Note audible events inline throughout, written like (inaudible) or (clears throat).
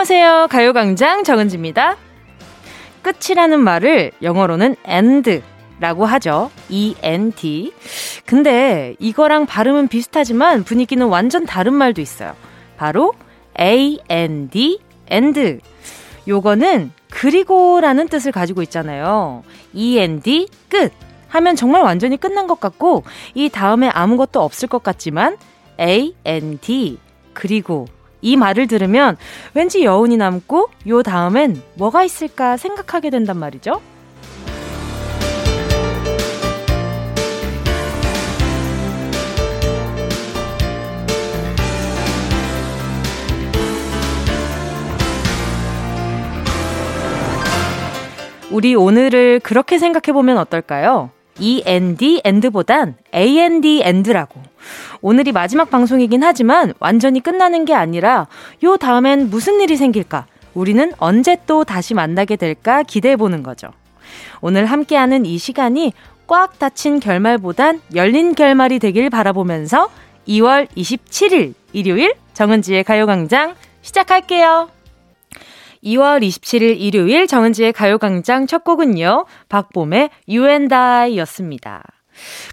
안녕하세요. 가요광장 정은지입니다. 끝이라는 말을 영어로는 end 라고 하죠. END. 근데 이거랑 발음은 비슷하지만 분위기는 완전 다른 말도 있어요. 바로 AND, end. 요거는 그리고라는 뜻을 가지고 있잖아요. END, 끝. 하면 정말 완전히 끝난 것 같고, 이 다음에 아무것도 없을 것 같지만, AND, 그리고 이 말을 들으면 왠지 여운이 남고 요 다음엔 뭐가 있을까 생각하게 된단 말이죠. 우리 오늘을 그렇게 생각해 보면 어떨까요? END, end보단 AND, end라고. 오늘이 마지막 방송이긴 하지만 완전히 끝나는 게 아니라 요 다음엔 무슨 일이 생길까? 우리는 언제 또 다시 만나게 될까 기대해 보는 거죠. 오늘 함께하는 이 시간이 꽉 닫힌 결말보단 열린 결말이 되길 바라보면서 2월 27일 일요일 정은지의 가요광장 시작할게요. 2월 27일 일요일 정은지의 가요광장 첫 곡은요. 박봄의 You and I 였습니다.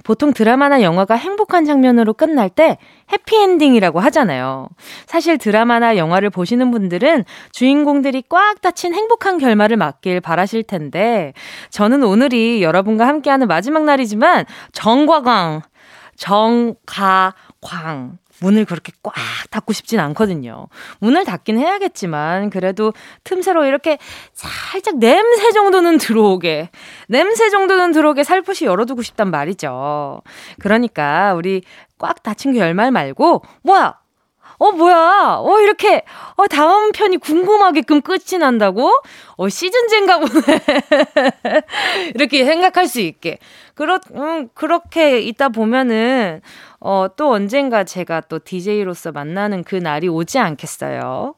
보통 드라마나 영화가 행복한 장면으로 끝날 때 해피엔딩이라고 하잖아요. 사실 드라마나 영화를 보시는 분들은 주인공들이 꽉 닫힌 행복한 결말을 맞길 바라실 텐데, 저는 오늘이 여러분과 함께하는 마지막 날이지만, 정과광, 정가광, 문을 그렇게 꽉 닫고 싶진 않거든요. 문을 닫긴 해야겠지만, 그래도 틈새로 이렇게 살짝 냄새 정도는 들어오게, 냄새 정도는 들어오게 살포시 열어두고 싶단 말이죠. 그러니까, 우리 꽉 닫힌 결말 말고, 뭐야! 어, 뭐야. 어, 이렇게, 어, 다음 편이 궁금하게끔 끝이 난다고? 어, 시즌제인가 보네. (laughs) 이렇게 생각할 수 있게. 그렇, 음, 그렇게 있다 보면은, 어, 또 언젠가 제가 또 DJ로서 만나는 그 날이 오지 않겠어요.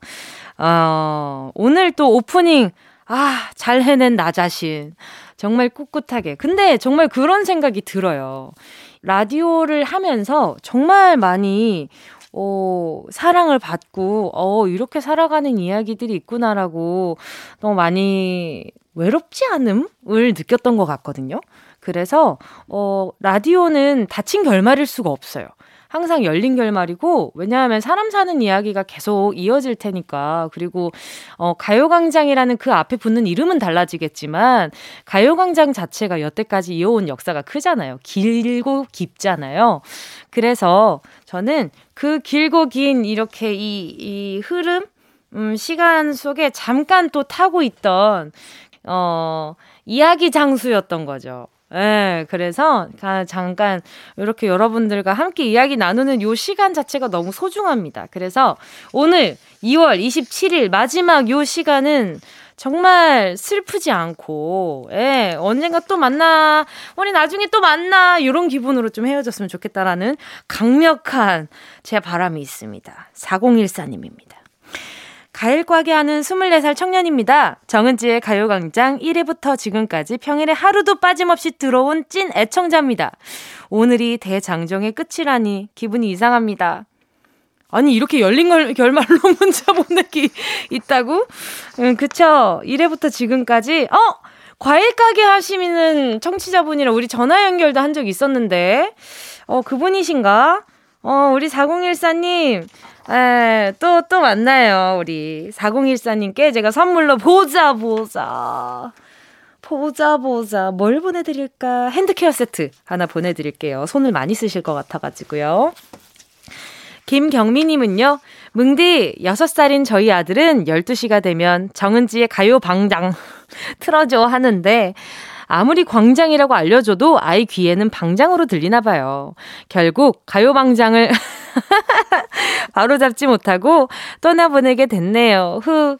어, 오늘 또 오프닝, 아, 잘 해낸 나 자신. 정말 꿋꿋하게. 근데 정말 그런 생각이 들어요. 라디오를 하면서 정말 많이 어, 사랑을 받고, 어, 이렇게 살아가는 이야기들이 있구나라고 너무 많이 외롭지 않음을 느꼈던 것 같거든요. 그래서, 어, 라디오는 닫힌 결말일 수가 없어요. 항상 열린 결말이고 왜냐하면 사람 사는 이야기가 계속 이어질 테니까 그리고 어 가요광장이라는 그 앞에 붙는 이름은 달라지겠지만 가요광장 자체가 여태까지 이어온 역사가 크잖아요. 길고 깊잖아요. 그래서 저는 그 길고 긴 이렇게 이, 이 흐름 음, 시간 속에 잠깐 또 타고 있던 어 이야기 장수였던 거죠. 예, 그래서 잠깐 이렇게 여러분들과 함께 이야기 나누는 요 시간 자체가 너무 소중합니다. 그래서 오늘 2월 27일 마지막 요 시간은 정말 슬프지 않고, 예, 언젠가 또 만나, 우리 나중에 또 만나, 이런 기분으로 좀 헤어졌으면 좋겠다라는 강력한 제 바람이 있습니다. 4014님입니다. 가일과게 하는 24살 청년입니다. 정은지의 가요광장 1회부터 지금까지 평일에 하루도 빠짐없이 들어온 찐 애청자입니다. 오늘이 대장정의 끝이라니 기분이 이상합니다. 아니, 이렇게 열린 걸, 결말로 (laughs) 문자 보내기 있다고? 응, 그쵸. 1회부터 지금까지, 어! 과일 가게 하시는 청취자분이랑 우리 전화 연결도 한 적 있었는데, 어, 그분이신가? 어, 우리 4014님, 에, 또, 또 만나요. 우리 4014님께 제가 선물로 보자, 보자. 보자, 보자. 뭘 보내드릴까? 핸드케어 세트 하나 보내드릴게요. 손을 많이 쓰실 것 같아가지고요. 김경미님은요, 뭉디, 6살인 저희 아들은 12시가 되면 정은지의 가요 방장 (laughs) 틀어줘 하는데, 아무리 광장이라고 알려줘도 아이 귀에는 방장으로 들리나 봐요. 결국 가요방장을 (laughs) 바로 잡지 못하고 떠나보내게 됐네요. 흑.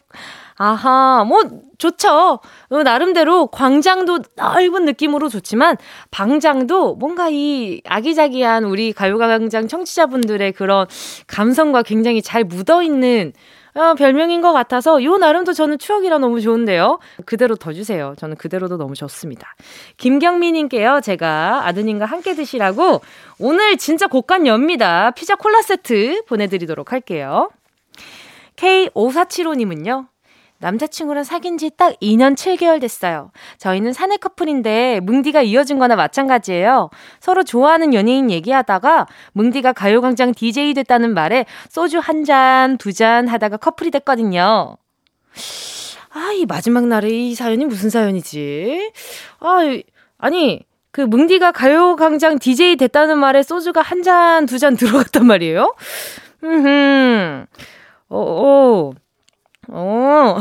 아하, 뭐, 좋죠. 어, 나름대로 광장도 넓은 느낌으로 좋지만, 방장도 뭔가 이 아기자기한 우리 가요광장 청취자분들의 그런 감성과 굉장히 잘 묻어있는 어, 별명인 것 같아서 요 나름도 저는 추억이라 너무 좋은데요. 그대로 더 주세요. 저는 그대로도 너무 좋습니다. 김경미님께요. 제가 아드님과 함께 드시라고 오늘 진짜 고간 엽니다. 피자 콜라 세트 보내드리도록 할게요. K5475님은요. 남자친구랑 사귄 지 딱 2년 7개월 됐어요. 저희는 사내 커플인데 뭉디가 이어진 거나 마찬가지예요. 서로 좋아하는 연예인 얘기하다가 뭉디가 가요광장 DJ 됐다는 말에 소주 한 잔, 두 잔 하다가 커플이 됐거든요. 아, 이 마지막 날에 이 사연이 무슨 사연이지? 아, 아니, 그 뭉디가 가요광장 DJ 됐다는 말에 소주가 한 잔, 두 잔 들어갔단 말이에요? 음, 어, 어. 어.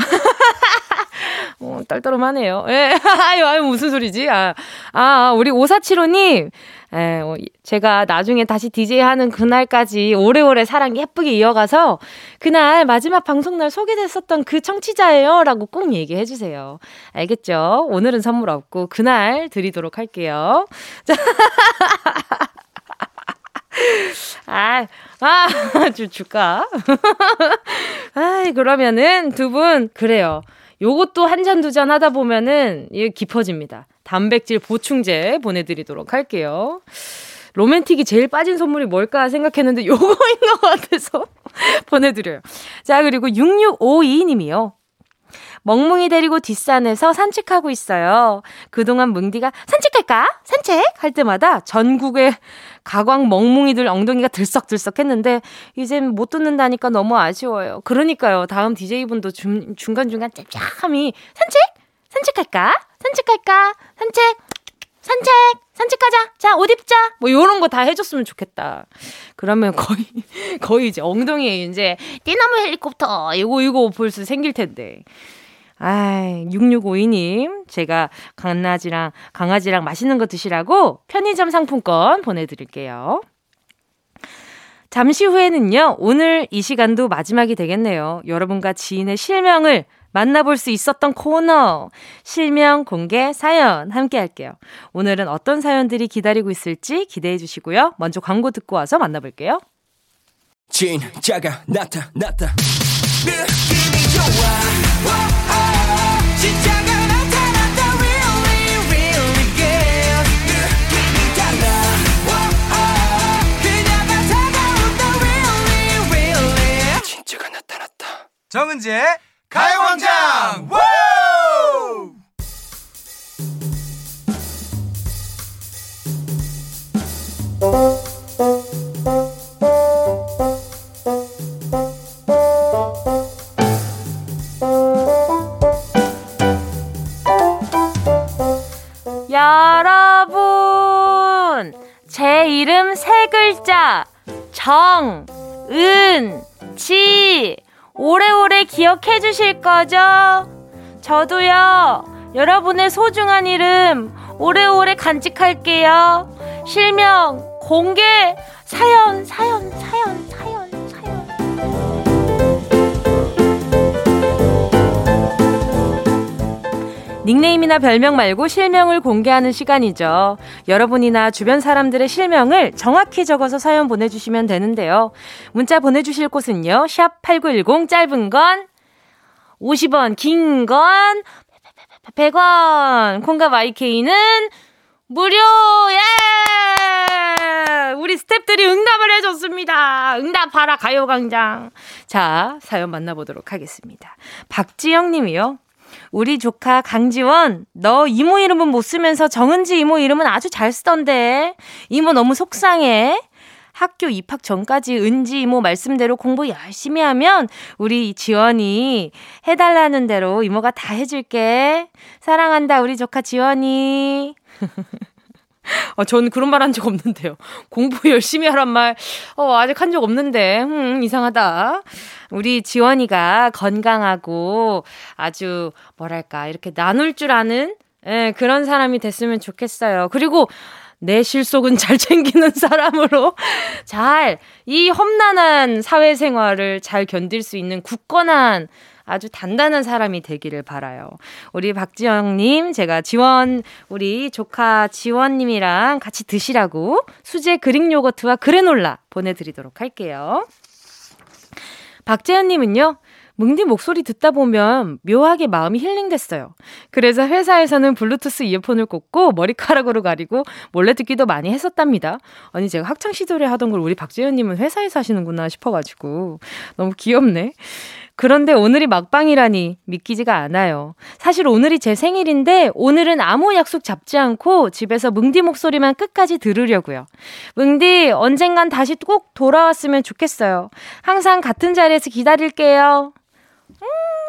어, 떨떠름하네요. 예. (laughs) 아유, 무슨 소리지? 아, 아, 우리 5475님. 예, 어, 제가 나중에 다시 DJ 하는 그날까지 오래오래 사랑 예쁘게 이어가서 그날 마지막 방송날 소개됐었던 그 청취자예요. 라고 꼭 얘기해 주세요. 알겠죠? 오늘은 선물 없고 그날 드리도록 할게요. (laughs) 자. 아, 아, (laughs) 줄, 줄까? 아이, 그러면은 두 분, 그래요. 요것도 한 잔, 두 잔 하다 보면은 이게 깊어집니다. 단백질 보충제 보내드리도록 할게요. 로맨틱이 제일 빠진 선물이 뭘까 생각했는데 요거인 것 같아서 (laughs) 보내드려요. 자, 그리고 6652님이요. 멍뭉이 데리고 뒷산에서 산책하고 있어요. 그동안 뭉디가 산책할까? 산책? 할 때마다 전국의 가광 멍뭉이들 엉덩이가 들썩들썩 했는데 이젠 못 듣는다니까 너무 아쉬워요. 그러니까요. 다음 DJ분도 중, 중간중간 짭짭함이 산책? 산책할까? 산책할까? 산책? 산책! 산책하자! 자, 옷 입자! 뭐, 요런 거 다 해줬으면 좋겠다. 그러면 거의, (laughs) 거의 이제 엉덩이에 이제, 띠나무 헬리콥터! 이거, 이거 볼 수 생길 텐데. 아이, 6652님, 제가 강아지랑, 강아지랑 맛있는 거 드시라고 편의점 상품권 보내드릴게요. 잠시 후에는요, 오늘 이 시간도 마지막이 되겠네요. 여러분과 지인의 실명을 만나볼 수 있었던 코너. 실명 공개 사연 함께 할게요. 오늘은 어떤 사연들이 기다리고 있을지 기대해 주시고요. 먼저 광고 듣고 와서 만나볼게요. 진짜가 나타났다. 느낌이 좋아. 정은지의 가요광장! 여러분, 제 이름 세 글자, 정, 은, 지, 오래오래 기억해 주실 거죠? 저도요, 여러분의 소중한 이름 오래오래 간직할게요. 실명, 공개, 사연, 사연, 사연, 사연. 닉네임이나 별명 말고 실명을 공개하는 시간이죠. 여러분이나 주변 사람들의 실명을 정확히 적어서 사연 보내주시면 되는데요. 문자 보내주실 곳은요. 샵 8910 짧은 건 50원, 긴 건 100원, 콩과 마이케이는 무료! 예! 우리 스탭들이 응답을 해줬습니다. 응답하라, 가요광장. 자, 사연 만나보도록 하겠습니다. 박지영 님이요. 우리 조카 강지원, 너 이모 이름은 못 쓰면서 정은지 이모 이름은 아주 잘 쓰던데. 이모 너무 속상해. 학교 입학 전까지 은지 이모 말씀대로 공부 열심히 하면 우리 지원이 해달라는 대로 이모가 다 해줄게. 사랑한다, 우리 조카 지원이. (laughs) 어, 저는 그런 말 한 적 없는데요. 공부 열심히 하란 말, 어, 아직 한 적 없는데, 음, 이상하다. 우리 지원이가 건강하고 아주, 뭐랄까, 이렇게 나눌 줄 아는, 예, 그런 사람이 됐으면 좋겠어요. 그리고, 내 실속은 잘 챙기는 사람으로 잘, 이 험난한 사회생활을 잘 견딜 수 있는 굳건한 아주 단단한 사람이 되기를 바라요. 우리 박지영님, 제가 지원, 우리 조카 지원님이랑 같이 드시라고 수제 그릭 요거트와 그래놀라 보내드리도록 할게요. 박재현님은요, 뭉디 목소리 듣다 보면 묘하게 마음이 힐링됐어요. 그래서 회사에서는 블루투스 이어폰을 꽂고 머리카락으로 가리고 몰래 듣기도 많이 했었답니다. 아니, 제가 학창 시절에 하던 걸 우리 박재현님은 회사에서 하시는구나 싶어가지고. 너무 귀엽네. 그런데 오늘이 막방이라니 믿기지가 않아요. 사실 오늘이 제 생일인데 오늘은 아무 약속 잡지 않고 집에서 뭉디 목소리만 끝까지 들으려고요. 뭉디 언젠간 다시 꼭 돌아왔으면 좋겠어요. 항상 같은 자리에서 기다릴게요. 음,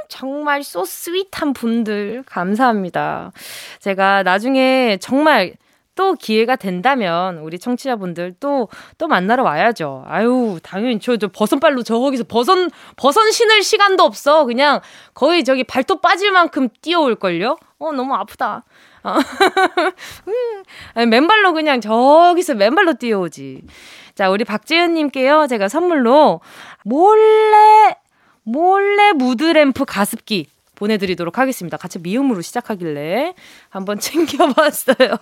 정말 소 스윗한 분들 감사합니다. 제가 나중에 정말 또 기회가 된다면 우리 청취자분들 또 또 만나러 와야죠. 아유, 당연히 저, 저 버선발로 저 거기서 버선 버선 신을 시간도 없어. 그냥 거의 저기 발톱 빠질 만큼 뛰어올걸요? 어, 너무 아프다. 어. (laughs) 아니, 맨발로 그냥 저기서 맨발로 뛰어오지. 자, 우리 박재현님께요. 제가 선물로 몰래, 몰래 무드램프 가습기 보내드리도록 하겠습니다. 같이 미음으로 시작하길래 한번 (laughs) 챙겨봤어요.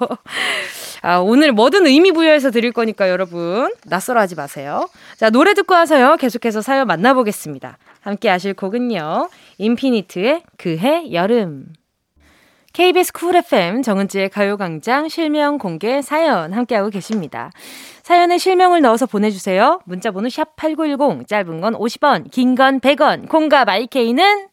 아, 오늘 뭐든 의미 부여해서 드릴 거니까 여러분 낯설어 하지 마세요. 자, 노래 듣고 와서요. 계속해서 사연 만나보겠습니다. 함께 하실 곡은요. 인피니트의 그해 여름. KBS 쿨 FM 정은지의 가요광장 실명 공개 사연 함께하고 계십니다. 사연에 실명을 넣어서 보내주세요. 문자번호 샵 8910, 짧은 건 50원, 긴 건 100원, 콩과 마이케이는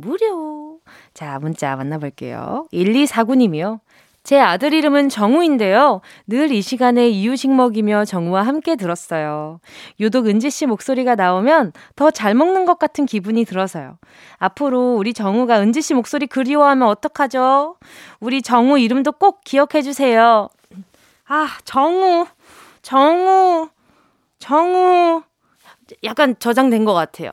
무료. 자, 문자 만나볼게요. 1249님이요. 제 아들 이름은 정우인데요. 늘 이 시간에 이유식 먹이며 정우와 함께 들었어요. 유독 은지 씨 목소리가 나오면 더 잘 먹는 것 같은 기분이 들어서요. 앞으로 우리 정우가 은지 씨 목소리 그리워하면 어떡하죠? 우리 정우 이름도 꼭 기억해 주세요. 아, 정우, 정우, 정우. 약간 저장된 것 같아요.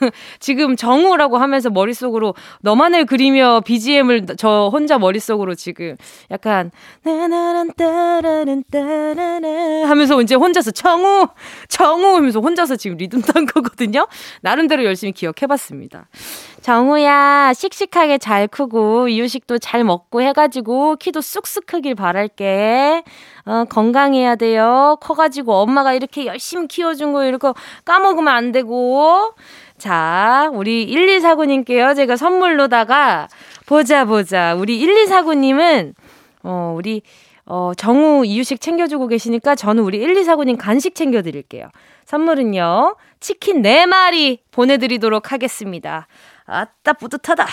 (laughs) 지금 정우라고 하면서 머릿속으로 너만을 그리며 BGM을 저 혼자 머릿속으로 지금 약간 나나란 따라란 따라라 하면서 이제 혼자서 정우 정우 하면서 혼자서 지금 리듬 탄 거거든요. 나름대로 열심히 기억해 봤습니다. 정우야 씩씩하게 잘 크고 이유식도 잘 먹고 해가지고 키도 쑥쑥 크길 바랄게. 어, 건강해야 돼요. 커가지고 엄마가 이렇게 열심히 키워준 거 이렇게 까먹으면 안 되고. 자, 우리 1249님께요. 제가 선물로다가 보자, 보자. 우리 1249님은, 어, 우리, 어, 정우 이유식 챙겨주고 계시니까 저는 우리 1249님 간식 챙겨드릴게요. 선물은요, 치킨 4마리 보내드리도록 하겠습니다. 아따, 뿌듯하다.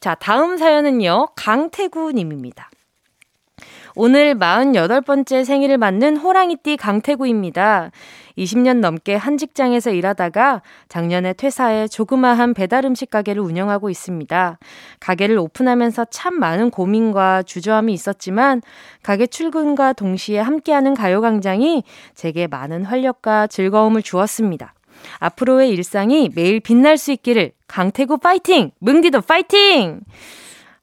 자, 다음 사연은요, 강태구 님입니다. 오늘 48번째 생일을 맞는 호랑이띠 강태구입니다. 20년 넘게 한 직장에서 일하다가 작년에 퇴사해 조그마한 배달 음식 가게를 운영하고 있습니다. 가게를 오픈하면서 참 많은 고민과 주저함이 있었지만 가게 출근과 동시에 함께하는 가요광장이 제게 많은 활력과 즐거움을 주었습니다. 앞으로의 일상이 매일 빛날 수 있기를 강태구 파이팅! 뭉디도 파이팅!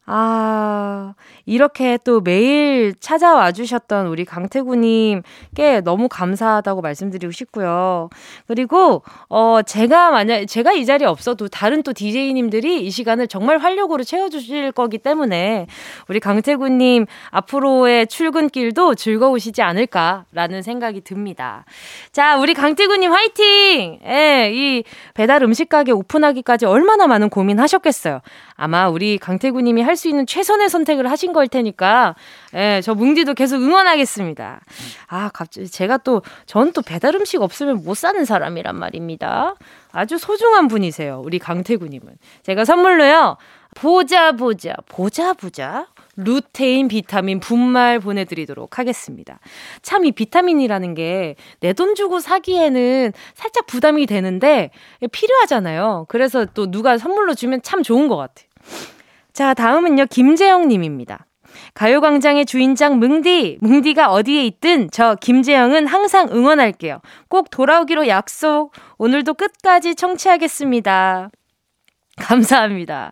아, 이렇게 또 매일 찾아와 주셨던 우리 강태구님께 너무 감사하다고 말씀드리고 싶고요. 그리고, 어, 제가 만약, 제가 이 자리에 없어도 다른 또 DJ님들이 이 시간을 정말 활력으로 채워주실 거기 때문에 우리 강태구님 앞으로의 출근길도 즐거우시지 않을까라는 생각이 듭니다. 자, 우리 강태구님 화이팅! 예, 이 배달 음식 가게 오픈하기까지 얼마나 많은 고민하셨겠어요. 아마 우리 강태구님이 할 수 있는 최선의 선택을 하신 걸 테니까, 예, 저 뭉디도 계속 응원하겠습니다. 아, 갑자기 제가 또, 전 또 배달 음식 없으면 못 사는 사람이란 말입니다. 아주 소중한 분이세요. 우리 강태구님은. 제가 선물로요, 보자, 보자, 보자, 보자. 루테인 비타민 분말 보내드리도록 하겠습니다. 참 이 비타민이라는 게 내 돈 주고 사기에는 살짝 부담이 되는데 필요하잖아요. 그래서 또 누가 선물로 주면 참 좋은 것 같아요. 자, 다음은요, 김재영 님입니다. 가요광장의 주인장 뭉디, 뭉디가 어디에 있든 저 김재영은 항상 응원할게요. 꼭 돌아오기로 약속. 오늘도 끝까지 청취하겠습니다. 감사합니다.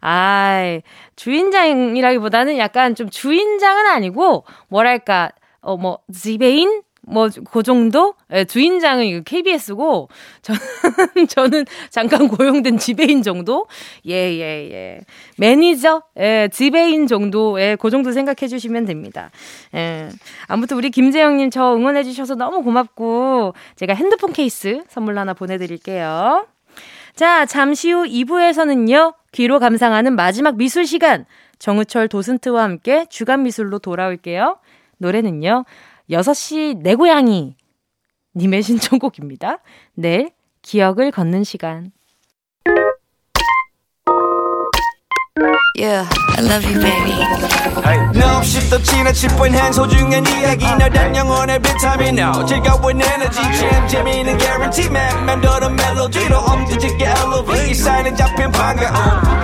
아, 주인장이라기보다는 약간 좀 주인장은 아니고 뭐랄까 어 뭐 지배인 뭐 그 정도? 예, 주인장은 KBS고 저는 (laughs) 저는 잠깐 고용된 지배인 정도? 예, 예, 예. 매니저? 예, 지배인 정도. 예, 그 정도 생각해 주시면 됩니다. 예. 아무튼 우리 김재영 님 저 응원해 주셔서 너무 고맙고 제가 핸드폰 케이스 선물 하나 보내 드릴게요. 자, 잠시 후 2부에서는요. 귀로 감상하는 마지막 미술 시간 정우철 도슨트와 함께 주간 미술로 돌아올게요. 노래는요. 6시 내 고양이 님의 신청곡입니다. 내일 기억을 걷는 시간. Yeah. I love you, baby. No, 없이 또 지나칠 뻔한 소중한 이야기. 너란 영혼의 비타민. now 즐거운 에너지. 참 재미있는 guarantee man. 맘대로 멜로디로 엄지짓게 elevate 이 사인은 잡힌 반가움.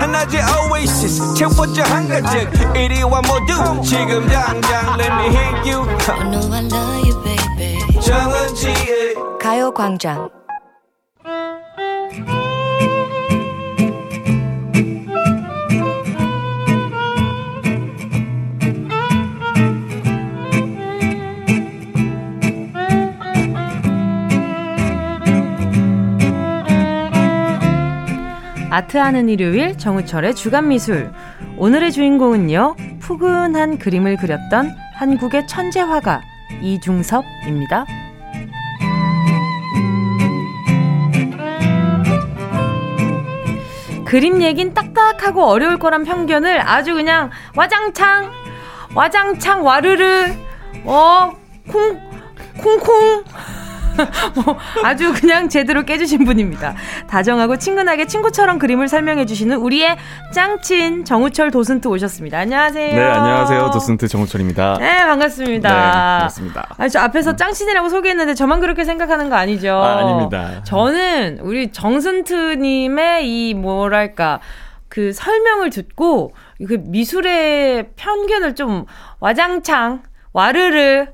하나의 oasis. 채워져 한가득. 이리와 모두 지금 당장 let me hit you. I know I love you, baby. 정은지의 가요광장. 아트하는 일요일 정우철의 주간미술. 오늘의 주인공은요, 푸근한 그림을 그렸던 한국의 천재 화가 이중섭입니다. 그림 얘긴 딱딱하고 어려울 거란 편견을 아주 그냥 와장창, 와장창, 와르르, 어, 콩, 콩콩. (laughs) 뭐 아주 그냥 제대로 깨주신 분입니다. 다정하고 친근하게 친구처럼 그림을 설명해 주시는 우리의 짱친 정우철 도슨트 오셨습니다. 안녕하세요. 네, 안녕하세요. 도슨트 정우철입니다. 네, 반갑습니다. 네, 반갑습니다. 아니, 저 앞에서 짱친이라고 소개했는데 저만 그렇게 생각하는 거 아니죠? 아, 아닙니다. 저는 우리 정슨트님의 이 뭐랄까 그 설명을 듣고 그 미술의 편견을 좀 와장창 와르르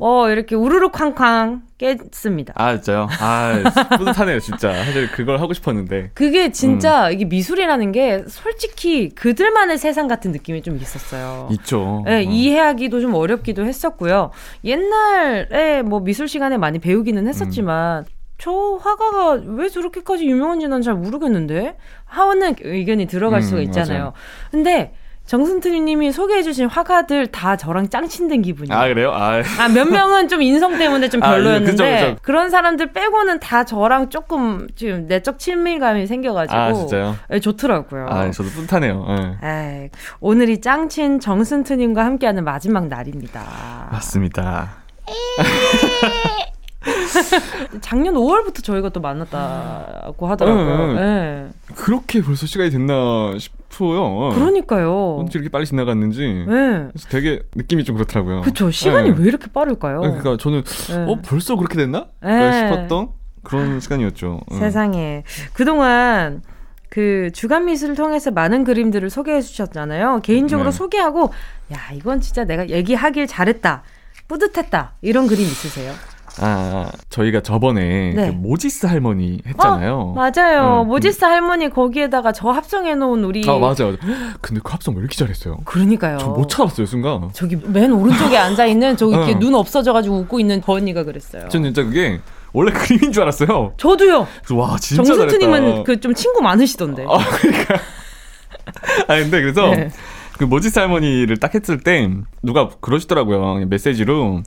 어 이렇게 우르르 쾅쾅 깼습니다. 아, 진짜요? 아, (laughs) 뿌듯하네요, 진짜. 사실 그걸 하고 싶었는데. 그게 진짜 이게 미술이라는 게 솔직히 그들만의 세상 같은 느낌이 좀 있었어요. 있죠. 네, 어. 이해하기도 좀 어렵기도 했었고요. 옛날에 뭐 미술 시간에 많이 배우기는 했었지만 저 화가가 왜 저렇게까지 유명한지 난 잘 모르겠는데 하원은 의견이 들어갈 음, 수가 있잖아요. 맞아요. 근데 정승트님이 소개해주신 화가들 다 저랑 짱친된 기분이에요. 아, 그래요? 아, 아, 몇 명은 좀 인성 때문에 좀 아, 별로였는데 그죠, 그죠. 그런 사람들 빼고는 다 저랑 조금 지금 내적 친밀감이 생겨가지고 아, 진짜요? 예, 좋더라고요. 아, 저도 뿌듯하네요. 예. 에이, 오늘이 짱친 정승트님과 함께하는 마지막 날입니다. 맞습니다. (laughs) 작년 5월부터 저희가 또 만났다고 하더라고요. 예. 그렇게 벌써 시간이 됐나 싶 어요. 그러니까요. 언제 이렇게 빨리 지나갔는지. 예. 그래서 되게 느낌이 좀 그렇더라고요. 그쵸. 시간이 예. 왜 이렇게 빠를까요? 그러니까 저는, 예. 어, 벌써 그렇게 됐나? 예. 싶었던 그런 시간이었죠. 응. 세상에. 그동안 그 주간 미술을 통해서 많은 그림들을 소개해 주셨잖아요. 개인적으로 네. 소개하고, 야, 이건 진짜 내가 얘기하길 잘했다. 뿌듯했다. 이런 그림 있으세요? 아, 저희가 저번에 네. 그 모지스 할머니 했잖아요. 어, 맞아요. 응, 모지스 할머니 거기에다가 저 합성해 놓은 우리. 아, 맞아요. 근데 그 합성 왜 이렇게 잘했어요? 그러니까요. 저 못 찾았어요, 순간. 저기 맨 오른쪽에 (laughs) 앉아 있는 저기 이렇게 응. 눈 없어져 가지고 웃고 있는 저 언니가 그랬어요. 전 진짜 그게 원래 그림인 줄 알았어요. 저도요. 와, 진짜 정승트님은 잘했다. 그좀 친구 많으시던데. 아, 그러니까. (laughs) 아, 근데 그래서 네. 그 모지스 할머니를 딱 했을 때 누가 그러시더라고요. 메시지로.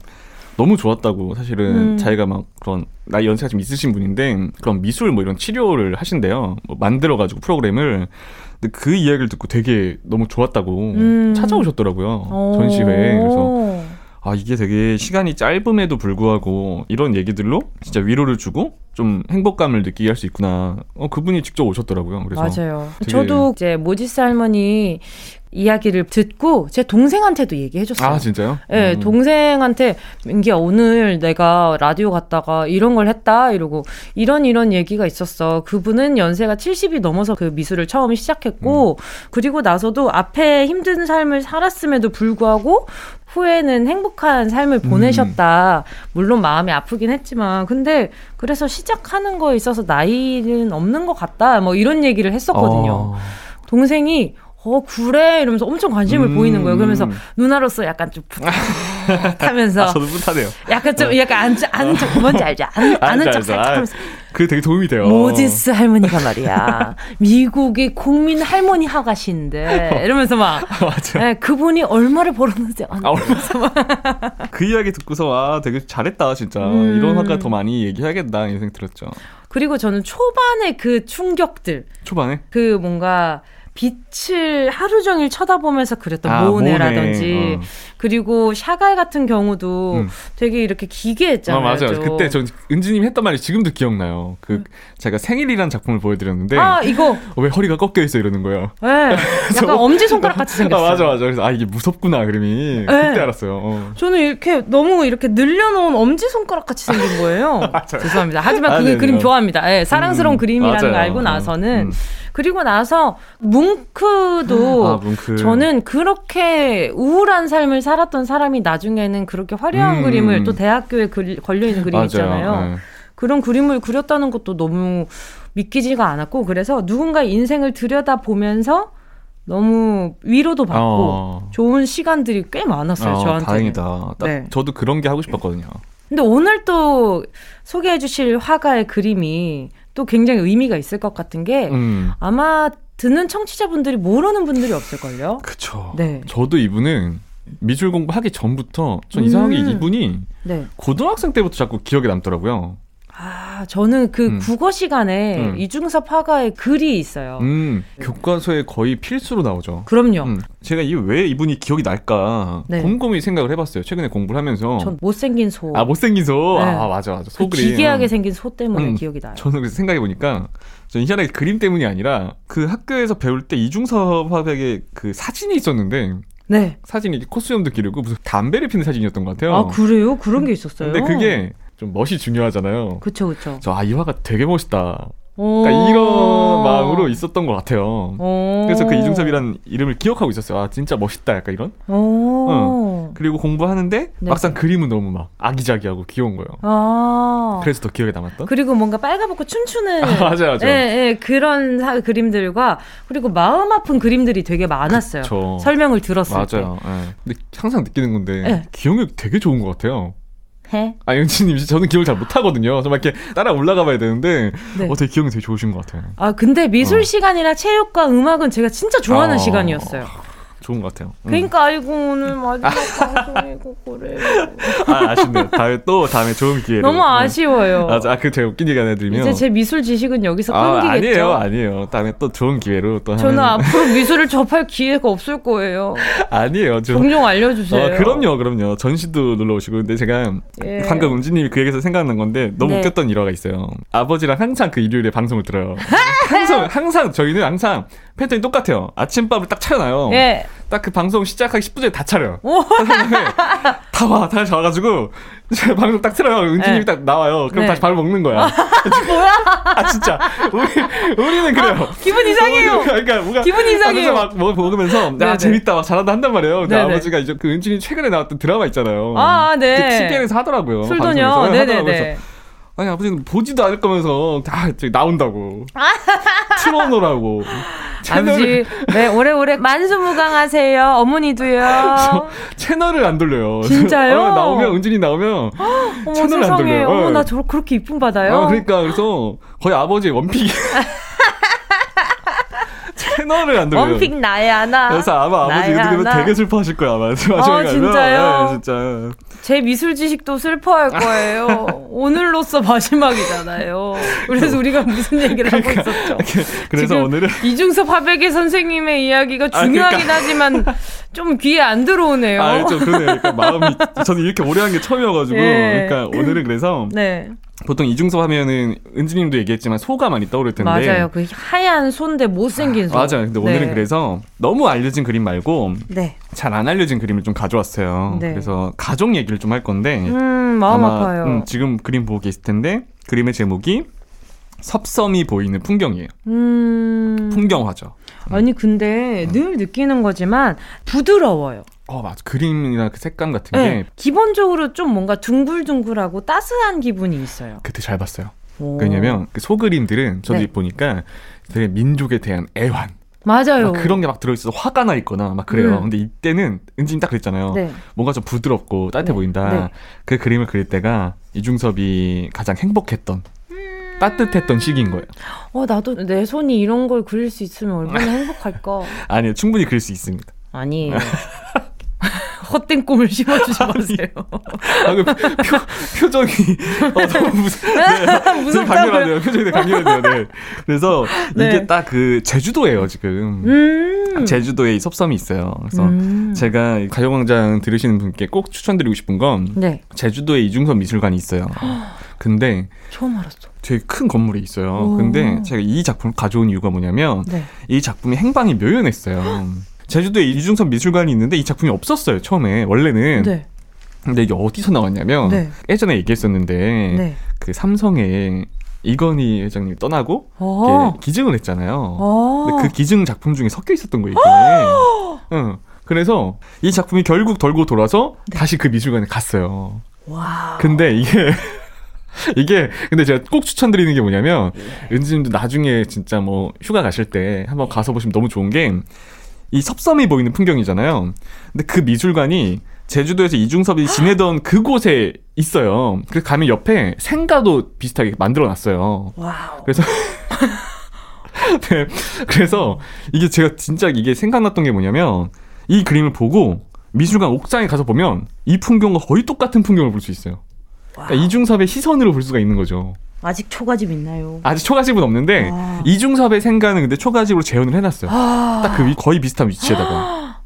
너무 좋았다고 사실은 음. 자기가 막 그런 나이 연세가 좀 있으신 분인데 그런 미술 뭐 이런 치료를 하신대요. 뭐 만들어가지고 프로그램을 근데 그 이야기를 듣고 되게 너무 좋았다고 음. 찾아오셨더라고요 어. 전시회에 그래서 아 이게 되게 시간이 짧음에도 불구하고 이런 얘기들로 진짜 위로를 주고 좀 행복감을 느끼게 할 수 있구나. 어 그분이 직접 오셨더라고요. 그래서 맞아요. 저도 이제 모지스 할머니 이야기를 듣고 제 동생한테도 얘기해줬어요. 아 진짜요? 예, 음. 동생한테 민기야 오늘 내가 라디오 갔다가 이런 걸 했다 이러고 이런 이런 얘기가 있었어. 그분은 연세가 70이 넘어서 그 미술을 처음 시작했고 음. 그리고 나서도 앞에 힘든 삶을 살았음에도 불구하고 후에는 행복한 삶을 음. 보내셨다. 물론 마음이 아프긴 했지만 근데 그래서 시작하는 거에 있어서 나이는 없는 것 같다. 뭐 이런 얘기를 했었거든요. 어. 동생이 어 그래 이러면서 엄청 관심을 음. 보이는 거예요. 그러면서 누나로서 약간 좀 (laughs) 풋하면서 아, 저도 뿌듯하네요. 약간 좀 약간 안, 아는 척 뭔지 알죠? 아는, 아는 척. 살짝 아, 하면서 그게 되게 도움이 돼요. 모지스 할머니가 말이야 미국의 국민 할머니 하가신데 이러면서 막 (laughs) 맞아. 예, 그분이 얼마를 벌었는지 안 아, 얼마 (laughs) 그 이야기 듣고서 아 되게 잘했다 진짜 음. 이런 화가 더 많이 얘기해야겠다 이런 생각 들었죠. 그리고 저는 초반에 그 충격들 초반에 그 뭔가 빛을 하루 종일 쳐다보면서 그렸던 아, 모네라든지 모네. 어. 그리고 샤갈 같은 경우도 음. 되게 이렇게 기괴했잖아요. 아, 맞아요. 좀. 그때 전 은지님 했던 말이 지금도 기억나요. 그 제가 생일이란 작품을 보여드렸는데 아 이거 어, (laughs) 왜 허리가 꺾여 있어 이러는 거예요. 네, 약간 (laughs) 엄지 손가락 같이 생겼어요. 아, 맞아 맞아. 그래서 아 이게 무섭구나 그림이 그때 알았어요. 어. 저는 이렇게 너무 이렇게 늘려놓은 엄지 손가락 같이 생긴 거예요. (laughs) 죄송합니다. 하지만 아, 그 네네. 그림 좋아합니다. 예, 사랑스러운 음, 그림이라는 걸 맞아요. 알고 나서는 음. 그리고 나서 뭉크도 아, 뭉크. 저는 그렇게 우울한 삶을 살았던 사람이 나중에는 그렇게 화려한 음. 그림을 또 대학교에 그, 걸려 있는 그림 맞아요. 있잖아요. 네. 그런 그림을 그렸다는 것도 너무 믿기지가 않았고 그래서 누군가의 인생을 들여다 보면서 너무 위로도 받고 어. 좋은 시간들이 꽤 많았어요 어, 저한테. 다행이다. 딱 네. 저도 그런 게 하고 싶었거든요. 근데 오늘 또 소개해 주실 화가의 그림이 또 굉장히 의미가 있을 것 같은 게 음. 아마 듣는 청취자분들이 모르는 분들이 없을걸요? 그쵸. 네. 저도 이분은 미술 공부하기 전부터 전 이상하게 음. 이분이 네. 고등학생 때부터 자꾸 기억에 남더라고요. 아, 저는 그 음. 국어 시간에 음. 이중섭 화가의 글이 있어요. 음, 교과서에 거의 필수로 나오죠. 그럼요. 음, 제가 이 왜 이분이 기억이 날까 네. 곰곰이 생각을 해봤어요. 최근에 공부를 하면서. 전 못생긴 소. 아 못생긴 소. 네. 아 맞아 맞아. 그 소그림. 기괴하게 생긴 소 때문에 음. 기억이 나요. 저는 그래서 생각해 보니까 전 희한하게 그림 때문이 아니라 그 학교에서 배울 때 이중섭 화백의 그 사진이 있었는데 네. 사진이 콧수염도 기르고 무슨 담배를 피는 사진이었던 것 같아요. 아, 그래요? 그런 게 있었어요? 근데 그게 좀 멋이 중요하잖아요. 그쵸, 그쵸. 저아이 화가 되게 멋있다. 오. 그러니까 이런 마음으로 있었던 것 같아요. 오. 그래서 그 이중섭이라는 이름을 기억하고 있었어요. 아 진짜 멋있다 약간 이런. 오. 그리고 공부하는데 네. 막상 그림은 너무 막 아기자기하고 귀여운 거예요. 아. 그래서 더 기억에 남았던. 그리고 뭔가 빨가벗고 춤추는 아, 맞아요, 맞아요. 예, 예, 그런 사- 그림들과 그리고 마음 아픈 그림들이 되게 많았어요. 그쵸. 설명을 들었을 맞아요. 예. 근데 항상 느끼는 건데 네. 기억력 되게 좋은 것 같아요. 때. 해? 아 연진님 저는 기억을 잘 못하거든요. 정말 이렇게 따라 올라가 봐야 되는데 네. 어, 되게 기억이 되게 좋으신 것 같아요. 아 근데 미술 어. 시간이나 체육과 음악은 제가 진짜 좋아하는 어. 시간이었어요. 좋은 것 같아요. 음. 그러니까 아이고 오늘 마지막 방송이고 그래. 아 아쉽네요. 다음에 또 다음에 좋은 기회로. 너무 아쉬워요. 아, 아, 그 제가 웃긴 얘기 하나 해드리면. 이제 제 미술 지식은 여기서 아, 끊기겠죠. 아니에요, 아니에요. 다음에 또 좋은 기회로 또 저는 하면- 앞으로 미술을 접할 기회가 없을 거예요. (laughs) 아니에요. 저, 종종 알려주세요. 어, 그럼요, 그럼요. 전시도 놀러 오시고. 근데 제가 예. 방금 은지님이 그 얘기에서 생각난 건데 너무 네. 웃겼던 일화가 있어요. 아버지랑 항상 그 일요일에 방송을 들어요. 항상, 항상, 저희는 항상 패턴이 똑같아요. 아침밥을 딱 차려놔요. 예. 딱 그 방송 시작하기 10분 전에 다 차려요. 오. 다 와, 다 와가지고, 제가 방송 딱 틀어요. 은지님이 네. 딱 나와요. 그럼 네. 다시 밥을 먹는 거야. (laughs) 뭐야? 아, 진짜. 우리, 우리는 그래요. 기분 이상해요. 그러니까 뭔가 기분 이상해요. 막 먹- 먹으면서. 야 재밌다 막 잘한다 한단 말이에요. 근데 네네. 아버지가 이제 그 은진이 최근에 나왔던 드라마 있잖아요. 아, 네. 그 TVN에서 하더라고요. 방송에서. 네. 네네네. 아니 아버지는 보지도 않을 거면서 다 나온다고. 아. (laughs) 틀어놓으라고. 아버지, 네, 오래오래 만수무강하세요. 어머니도요. 채널을 안 돌려요. 진짜요? 어, 나오면 은진이 나오면 (gasps) 채널을 안 세상에. 돌려요. 어머 어. 나저 그렇게 이쁨 받아요. 아, 그러니까 그래서 거의 아버지 원픽이 (laughs) 채널을 안 돌려요. 원픽 나야 나. 그래서 아마 아버지 그래서 나. 되게 슬퍼하실 거야 아마 (laughs) 아. 진짜요? 네, 진짜 제 미술 지식도 슬퍼할 거예요. 오늘로써 마지막이잖아요. 그래서 우리가 무슨 얘기를 하고 있었죠. (laughs) 그래서 오늘은 이중섭 화백의 선생님의 이야기가 아, 중요하긴 그러니까. 하지만 좀 귀에 안 들어오네요. 아, 좀 그러네요. 그러니까 마음이 저는 이렇게 오래 한 게 처음이어가지고 예. 그러니까 오늘은 그래서 네, 보통 이중섭 하면은 은지님도 얘기했지만 소가 많이 떠오를 텐데 맞아요. 그 하얀 손데 못생긴 손. 맞아요. 근데 오늘은 네. 그래서 너무 알려진 그림 말고 네. 잘안 알려진 그림을 좀 가져왔어요. 네. 그래서 가족 얘기를 좀 할 건데 음, 마음 아마, 아파요. 음, 지금 그림 보고 계실 텐데 그림의 제목이 섭섬이 보이는 풍경이에요. 음. 풍경화죠. 아니 근데 늘 느끼는 거지만 부드러워요. 어, 맞아. 그림이나 그 색감 같은 네. 게 기본적으로 좀 뭔가 둥글둥글하고 따스한 기분이 있어요. 그때 잘 봤어요. 오. 왜냐면 그 소그림들은 저도 네. 보니까 되게 민족에 대한 애환 맞아요. 막 그런 게 막 들어있어서 화가 나 있거나 막 그래요. 음. 근데 이때는 은진이 딱 그랬잖아요. 네. 뭔가 좀 부드럽고 따뜻해 네. 보인다. 네. 그 그림을 그릴 때가 이중섭이 가장 행복했던 음. 따뜻했던 시기인 거예요. 어 나도 내 손이 이런 걸 그릴 수 있으면 얼마나 (laughs) 행복할까. 아니요, 충분히 그릴 수 있습니다. 아니. (laughs) 헛된 꿈을 심어주지 마세요. 아, 그 표, 표정이 (laughs) 어, 너무 무서, 네, 무섭다고요? 강렬하네요. 표정이 강렬하네요. 네. 그래서 네. 이게 딱 그 제주도예요 지금. 음. 제주도에 이 섭섬이 있어요. 그래서 음. 제가 이 가요광장 들으시는 분께 꼭 추천드리고 싶은 건 네. 제주도에 이중섭 미술관이 있어요. (gasps) 근데 처음 알았어. 되게 큰 건물이 있어요. 오. 근데 제가 이 작품을 가져온 이유가 뭐냐면 네. 이 작품이 행방이 묘연했어요. 제주도에 이중섭 미술관이 있는데 이 작품이 없었어요. 처음에 원래는. 네. 근데 이게 어디서 나왔냐면 네. 예전에 얘기했었는데 네. 그 삼성에 이건희 회장님이 떠나고 어. 이렇게 기증을 했잖아요. 어. 근데 그 기증 작품 중에 섞여 있었던 거예요. 이게. 응. 그래서 이 작품이 결국 돌고 돌아서 다시 그 미술관에 갔어요. 네. 와. 근데 이게 (laughs) 이게 근데 제가 꼭 추천드리는 게 뭐냐면 은지님도 나중에 진짜 뭐 휴가 가실 때 한번 가서 보시면 너무 좋은 게 이 섭섬이 보이는 풍경이잖아요. 근데 그 미술관이 제주도에서 이중섭이 (gasps) 지내던 그곳에 있어요. 그래서 가면 옆에 생가도 비슷하게 만들어 놨어요. wow. 그래서 (laughs) 네, 그래서 이게 제가 진짜 이게 생각났던 게 뭐냐면 이 그림을 보고 미술관 옥상에 가서 보면 이 풍경과 거의 똑같은 풍경을 볼 수 있어요. 그러니까 이중섭의 시선으로 볼 수가 있는 거죠. 아직 초가집 있나요? 아직 초가집은 없는데 아. 이중섭의 생가는 근데 초가집으로 재현을 해놨어요. 아. 딱그 거의 비슷한 위치에다가.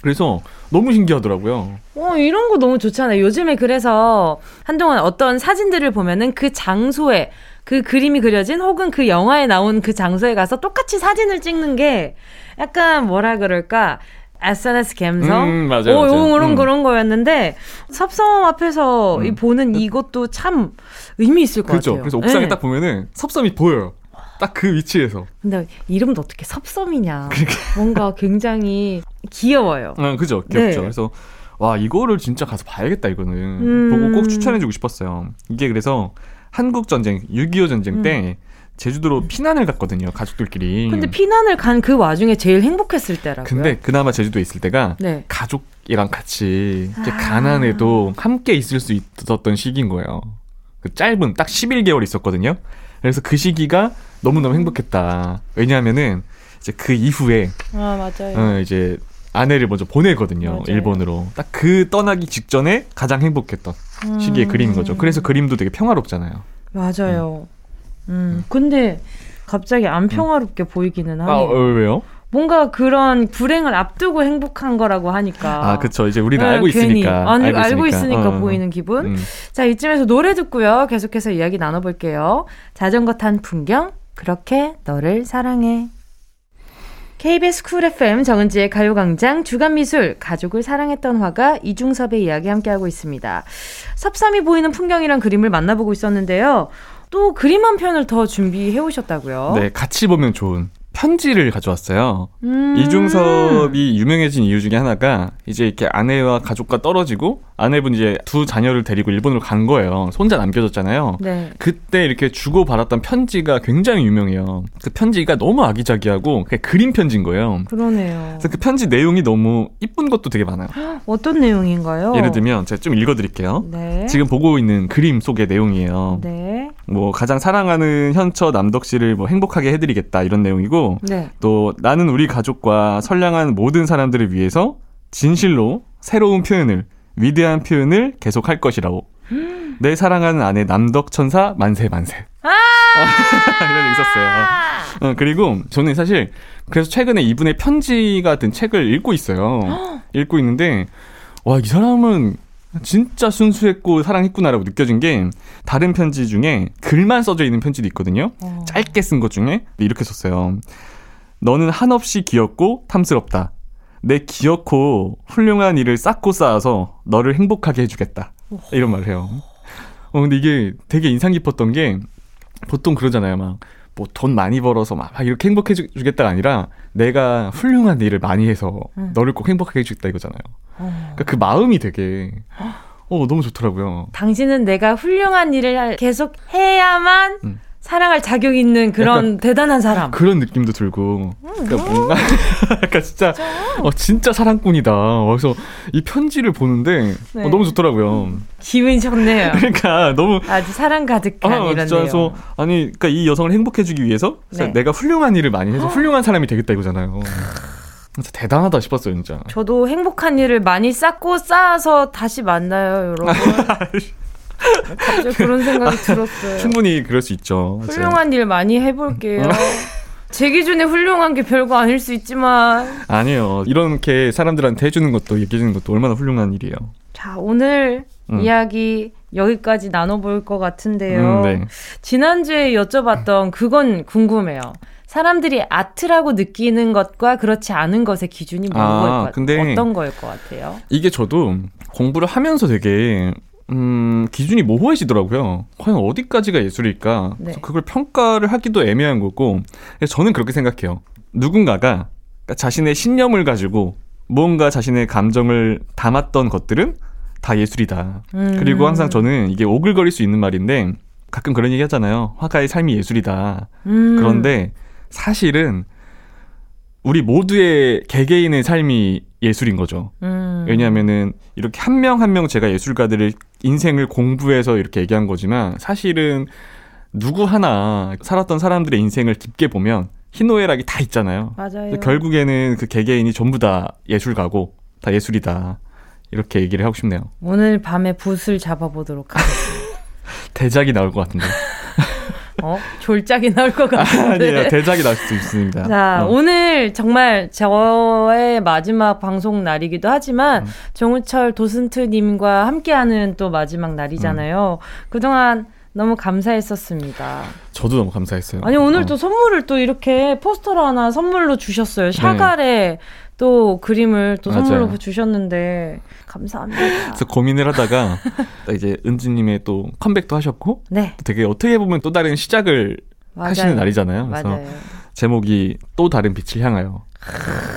그래서 너무 신기하더라고요. 어, 이런 거 너무 좋잖아요. 요즘에 그래서 한동안 어떤 사진들을 보면은 그 장소에 그 그림이 그려진 혹은 그 영화에 나온 그 장소에 가서 똑같이 사진을 찍는 게 약간 뭐라 그럴까. SNS 감성? 음, 맞아요, 어, 맞아요. 그런, 음. 그런 거였는데, 섭섬 앞에서 이 음. 보는 이것도 참 의미 있을 것 그렇죠. 같아요. 그래서 옥상에 네. 딱 보면은 섭섬이 보여요. 딱 그 위치에서. 근데 이름도 어떻게 섭섬이냐. (laughs) 뭔가 굉장히 귀여워요. 아, 그죠. 귀엽죠. 네. 그래서 와 이거를 진짜 가서 봐야겠다 이거는 음. 보고 꼭 추천해주고 싶었어요. 이게 그래서 한국 전쟁 6.25 전쟁 때 제주도로 피난을 갔거든요. 가족들끼리. 음. 근데 피난을 간 그 와중에 제일 행복했을 때라고요. 근데 그나마 제주도에 있을 때가 네. 가족이랑 같이 이렇게 아. 가난해도 함께 있을 수 있었던 시기인 거예요. 그 짧은 딱 11개월 있었거든요. 그래서 그 시기가 너무너무 행복했다. 왜냐하면은 이제 그 이후에 아 맞아요. 어, 이제 아내를 먼저 보내거든요. 맞아요. 일본으로. 딱 그 떠나기 직전에 가장 행복했던 시기의 음. 그림인 거죠. 그래서 그림도 되게 평화롭잖아요. 맞아요. 음. 근데 갑자기 안 평화롭게 보이기는 아, 하네요. 어, 왜요? 뭔가 그런 불행을 앞두고 행복한 거라고 하니까. 아, 그쵸. 이제 우리는 네, 알고 괜히 있으니까. 아니, 알고 있으니까 어. 보이는 기분. 음. 자, 이쯤에서 노래 듣고요. 계속해서 이야기 나눠볼게요. 자전거 탄 풍경, 그렇게 너를 사랑해. KBS 쿨 FM 정은지의 가요광장 주간미술 가족을 사랑했던 화가 이중섭의 이야기 함께하고 있습니다. 섭삼이 보이는 풍경이란 그림을 만나보고 있었는데요. 또 그림 한 편을 더 준비해 오셨다고요? 네, 같이 보면 좋은 편지를 가져왔어요. 음. 이중섭이 유명해진 이유 중에 하나가 이제 이렇게 아내와 가족과 떨어지고 아내분 이제 두 자녀를 데리고 일본으로 간 거예요. 손자 남겨졌잖아요. 네. 그때 이렇게 주고 받았던 편지가 굉장히 유명해요. 그 편지가 너무 아기자기하고 그냥 그림 편지인 거예요. 그러네요. 그래서 그 편지 내용이 너무 이쁜 것도 되게 많아요. (gasps) 어떤 내용인가요? 예를 들면 제가 좀 읽어드릴게요. 네. 지금 보고 있는 그림 속의 내용이에요. 네. 뭐 가장 사랑하는 현처 남덕 씨를 뭐 행복하게 해드리겠다 이런 내용이고 네. 또 나는 우리 가족과 선량한 모든 사람들을 위해서 진실로 새로운 표현을 위대한 표현을 계속할 것이라고 내 사랑하는 아내 남덕 천사 만세 만세 (laughs) 이런 게 있었어요. 어, 그리고 저는 사실 그래서 최근에 이분의 편지가 든 책을 읽고 있어요. 읽고 있는데 와 이 사람은 진짜 순수했고 사랑했구나라고 느껴진 게 다른 편지 중에 글만 써져 있는 편지도 있거든요. 어. 짧게 쓴 것 중에 이렇게 썼어요. 너는 한없이 귀엽고 탐스럽다. 내 귀엽고 훌륭한 일을 쌓고 쌓아서 너를 행복하게 해주겠다. 이런 말을 해요. 어, 근데 이게 되게 인상 깊었던 게 보통 그러잖아요. 막, 뭐 돈 많이 벌어서 막, 막 이렇게 행복해 주- 주겠다가 아니라 내가 훌륭한 일을 많이 해서 음. 너를 꼭 행복하게 해주겠다 이거잖아요. 어. 그러니까 그 마음이 되게, 어, 너무 좋더라고요. 당신은 내가 훌륭한 일을 계속 해야만 음. 사랑할 자격 있는 그런 대단한 사람. 그런 느낌도 들고, 그러니까 뭔가, (laughs) 약간 진짜, 어, 진짜 사랑꾼이다. 그래서 이 편지를 보는데, 네. 어, 너무 좋더라고요. 기분이 좋네요. (laughs) 그러니까 너무, 아주 사랑 가득한 아, 이런 진짜 내용. 그래서 아니, 그러니까 이 여성을 행복해 주기 위해서 진짜 네. 내가 훌륭한 일을 많이 해서 훌륭한 사람이 되겠다 이거잖아요. 진짜 대단하다 싶었어요, 진짜. 저도 행복한 일을 많이 쌓고 쌓아서 다시 만나요, 여러분. (laughs) 갑자기 그런 생각이 들었어요. 충분히 그럴 수 있죠. 훌륭한 일 많이 해볼게요. (laughs) 제 기준에 훌륭한 게 별거 아닐 수 있지만. 아니에요. 이렇게 사람들한테 해주는 것도 얘기해주는 것도 얼마나 훌륭한 일이에요. 자, 오늘 음. 이야기 여기까지 나눠볼 것 같은데요. 음, 네. 지난주에 여쭤봤던 그건 궁금해요. 사람들이 아트라고 느끼는 것과 그렇지 않은 것의 기준이 뭔 아, 거일 것 근데- 어떤 거일 것 같아요? 이게 저도 공부를 하면서 되게 음, 기준이 모호해지더라고요. 과연 어디까지가 예술일까? 네. 그걸 평가를 하기도 애매한 거고. 저는 그렇게 생각해요. 누군가가 자신의 신념을 가지고 무언가 자신의 감정을 담았던 것들은 다 예술이다. 음. 그리고 항상 저는 이게 오글거릴 수 있는 말인데 가끔 그런 얘기 하잖아요. 화가의 삶이 예술이다. 음. 그런데 사실은 우리 모두의 개개인의 삶이 예술인 거죠. 음. 왜냐하면은 이렇게 한명 한 명 제가 예술가들의 인생을 공부해서 이렇게 얘기한 거지만 사실은 누구 하나 살았던 사람들의 인생을 깊게 보면 희노애락이 다 있잖아요. 맞아요. 결국에는 그 개개인이 전부 다 예술가고 다 예술이다. 이렇게 얘기를 하고 싶네요. 오늘 밤에 붓을 잡아보도록 하겠습니다. (laughs) 대작이 나올 것 같은데. 어? 졸작이 나올 것 같은데. 아니에요. 대작이 나올 수도 있습니다. 자, 어. 오늘 정말 저의 마지막 방송 날이기도 하지만 음. 정우철 도슨트님과 함께하는 또 마지막 날이잖아요. 음. 그동안 너무 감사했었습니다. 저도 너무 감사했어요. 아니, 오늘 어. 또 선물을 또 이렇게 포스터를 하나 선물로 주셨어요. 샤갈의 또 그림을 또 선물로 네. 맞아요. 주셨는데, 감사합니다. 그래서 고민을 하다가 딱 이제 은지님의 또 컴백도 하셨고 네, 또 되게 어떻게 보면 또 다른 시작을 맞아요. 하시는 날이잖아요. 그래서 맞아요. 제목이 또 다른 빛을 향하여.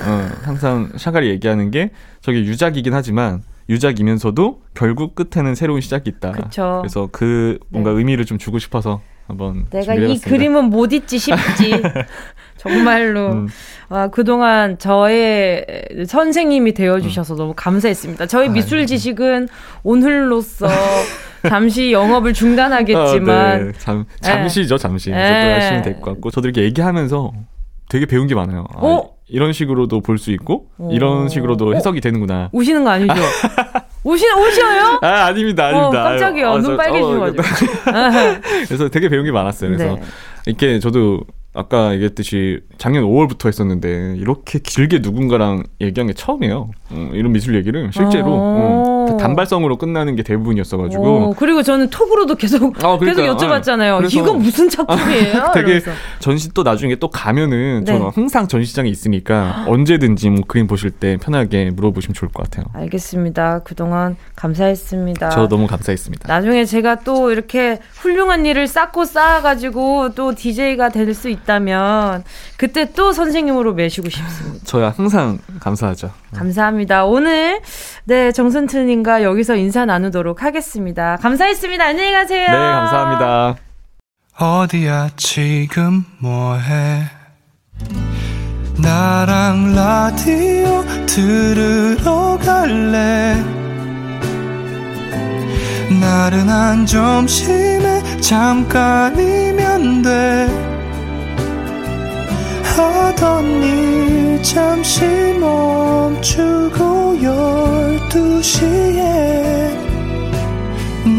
어, 항상 샤갈이 얘기하는 게 저게 유작이긴 하지만 유작이면서도 결국 끝에는 새로운 시작이 있다. 그쵸. 그래서 그 뭔가 네. 의미를 좀 주고 싶어서 한번 내가 이 준비해봤습니다. 그림은 못 잊지 싶지. (laughs) 정말로. 음. 아, 그동안 저의 선생님이 되어 주셔서 너무 감사했습니다. 저희 음. 아유. 미술 지식은 오늘로써 (laughs) 잠시 영업을 중단하겠지만, 아, 네. 잠, 잠시죠, 잠시. 네. 하시면 될 것 같고 저도 이렇게 얘기하면서 되게 배운 게 많아요. 아, 어? 이런 식으로도 볼 수 있고 어. 이런 식으로도 어? 해석이 되는구나. 우시는 거 아니죠? (laughs) 우시, 우셔요? 아 아닙니다, 아닙니다. 어, 깜짝이야. 아유, 눈 저- 빨개지셔가지고. 그래서 되게 배운 게 많았어요. 그래서 네. 이렇게 저도 아까 얘기했듯이 작년 5월부터 했었는데 이렇게 길게 누군가랑 얘기한 게 처음이에요. 음, 이런 미술 얘기를 실제로 어. 음, 다 단발성으로 끝나는 게 대부분이었어가지고 오, 그리고 저는 톡으로 계속, 어, 계속 그러니까요. 여쭤봤잖아요. 그래서- 이거 무슨 작품이에요? (laughs) 되게 이러면서. 전시 또 나중에 또 가면은 네. 저는 항상 전시장에 있으니까 언제든지 뭐 그림 보실 때 편하게 물어보시면 좋을 것 같아요. 알겠습니다. 그동안 감사했습니다. 저 너무 감사했습니다. 나중에 제가 또 이렇게 훌륭한 일을 쌓고 쌓아가지고 또 DJ가 될 수 있다면 그때 또 선생님으로 매시고 싶습니다. 저야 항상 감사하죠. 감사합니다. 오늘 네 정선트님과 여기서 인사 나누도록 하겠습니다. 감사했습니다. 안녕히 가세요. 네, 감사합니다. 어디야 지금 뭐해 나랑 라디오 들으러 갈래 나른한 점심에 잠깐이면 돼 하던 일 잠시 멈추고 열두 시에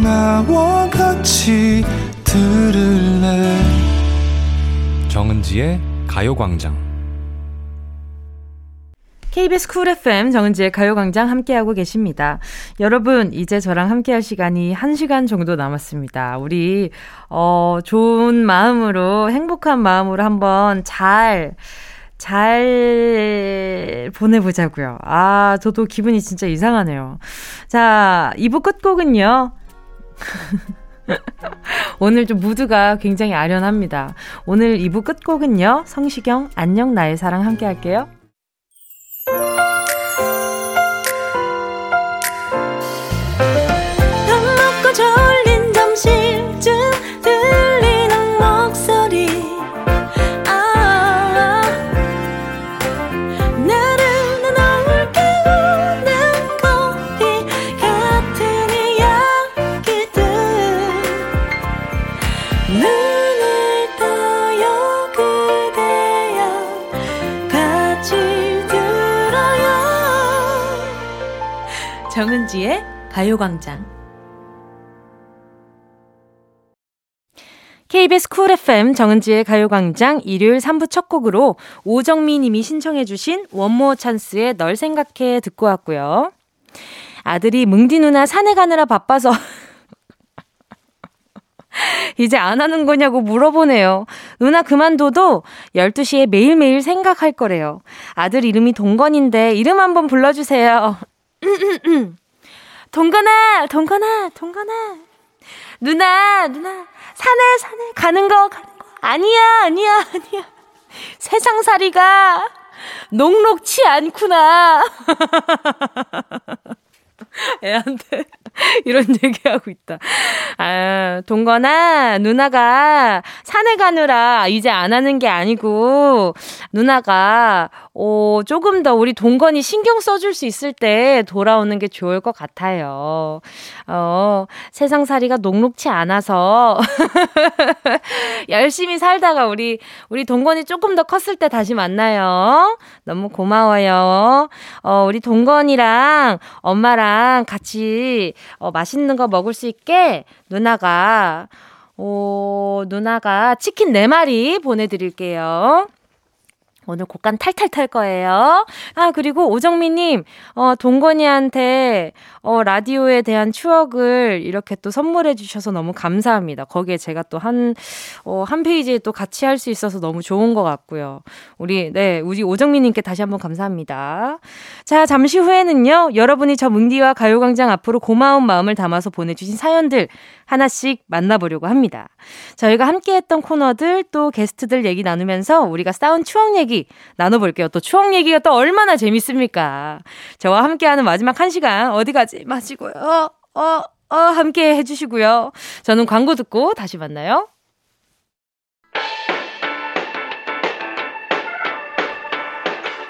나와 같이 들을래 정은지의 가요광장 KBS 쿨 FM 정은지의 가요광장 함께하고 계십니다. 여러분, 이제 저랑 함께할 시간이 1시간 정도 남았습니다. 우리, 어, 좋은 마음으로, 행복한 마음으로 한번 잘, 잘 보내보자고요. 아, 저도 기분이 진짜 이상하네요. 자, 2부 끝곡은요. (laughs) 오늘 좀 무드가 굉장히 아련합니다. 오늘 2부 끝곡은요. 성시경, 안녕 나의 사랑 함께 할게요. 가요광장. KBS 쿨 FM 정은지의 가요광장 일요일 3부 첫 곡으로 오정미 님이 신청해 주신 원모어찬스의 널 생각해 듣고 왔고요. 아들이 뭉디 누나 산에 가느라 바빠서 (laughs) 이제 안 하는 거냐고 물어보네요. 누나 그만둬도 12시에 매일매일 생각할 거래요. 아들 이름이 동건인데 이름 한번 불러주세요. (clears throat) (clears throat) 동건아, 동건아, 동건아. 누나, 누나, 산에, 산에 가는 거, 가는 거. 아니야, 아니야, 아니야. 세상살이가 녹록치 않구나. (laughs) 애한테 (laughs) 이런 얘기하고 있다. 아, 동건아, 누나가 산에 가느라 이제 안 하는 게 아니고, 누나가, 어, 조금 더 우리 동건이 신경 써줄 수 있을 때 돌아오는 게 좋을 것 같아요. 어, 세상 살이가 녹록치 않아서, (laughs) 열심히 살다가 우리, 우리 동건이 조금 더 컸을 때 다시 만나요. 너무 고마워요. 어, 우리 동건이랑 엄마랑 같이, 어, 맛있는 거 먹을 수 있게 누나가, 오, 누나가 치킨 4마리 보내드릴게요. 오늘 곡간 탈탈 탈 거예요. 아, 그리고 오정미님, 어, 동건이한테, 어, 라디오에 대한 추억을 이렇게 또 선물해 주셔서 너무 감사합니다. 거기에 제가 또 한, 어, 한 페이지에 또 같이 할 수 있어서 너무 좋은 것 같고요. 우리, 네, 우리 오정미님께 다시 한번 감사합니다. 자, 잠시 후에는요, 여러분이 저 뭉디와 가요광장 앞으로 고마운 마음을 담아서 보내주신 사연들 하나씩 만나보려고 합니다. 저희가 함께 했던 코너들 또 게스트들 얘기 나누면서 우리가 싸운 추억 얘기 나눠볼게요. 또 추억 얘기가 또 얼마나 재밌습니까? 저와 함께하는 마지막 한 시간 어디 가지 마시고요. 어, 어, 함께 해주시고요. 저는 광고 듣고 다시 만나요.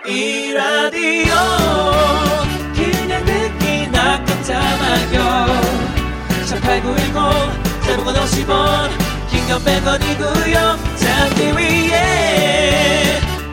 이 라디오 그냥 듣기나 깜짝마요 18910 대목원 50원 긴건 100원이고요 잠기 위에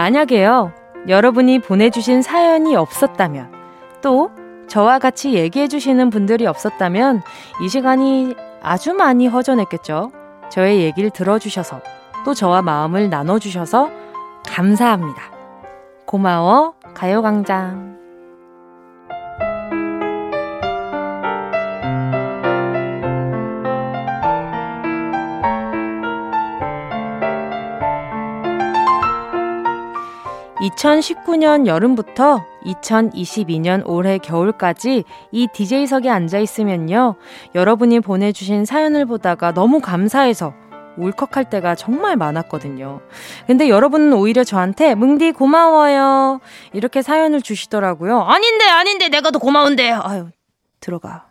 만약에요, 여러분이 보내주신 사연이 없었다면, 또 저와 같이 얘기해주시는 분들이 없었다면, 이 시간이 아주 많이 허전했겠죠. 저의 얘기를 들어주셔서, 또 저와 마음을 나눠주셔서 감사합니다. 고마워, 가요광장. (2019년) 여름부터 (2022년) 올해 겨울까지 이 DJ석에 앉아 있으면요 여러분이 보내주신 사연을 보다가 너무 감사해서 울컥할 때가 정말 많았거든요. 근데 여러분은 오히려 저한테 뭉디 고마워요. 이렇게 사연을 주시더라고요. 아닌데, 아닌데, 내가 더 고마운데. 아유, 들어가.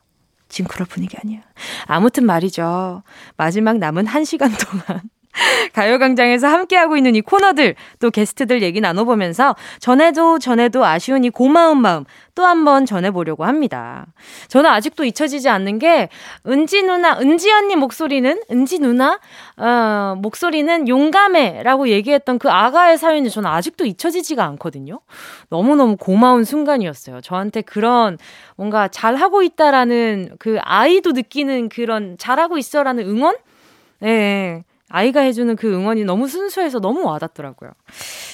지금 그럴 분위기 아니야. 아무튼 말이죠. 마지막 남은 한 시간 동안. (laughs) 가요광장에서 함께하고 있는 이 코너들, 또 게스트들 얘기 나눠보면서 전에도 전에도 아쉬운 이 고마운 마음 또 한 번 전해보려고 합니다. 저는 아직도 잊혀지지 않는 게, 은지 누나, 은지 언니 목소리는, 은지 누나? 어, 목소리는 용감해 라고 얘기했던 그 아가의 사연이 저는 아직도 잊혀지지가 않거든요. 너무너무 고마운 순간이었어요. 저한테 그런 뭔가 잘하고 있다라는 그 아이도 느끼는 그런 잘하고 있어라는 응원? 네. 아이가 해주는 그 응원이 너무 순수해서 너무 와닿더라고요.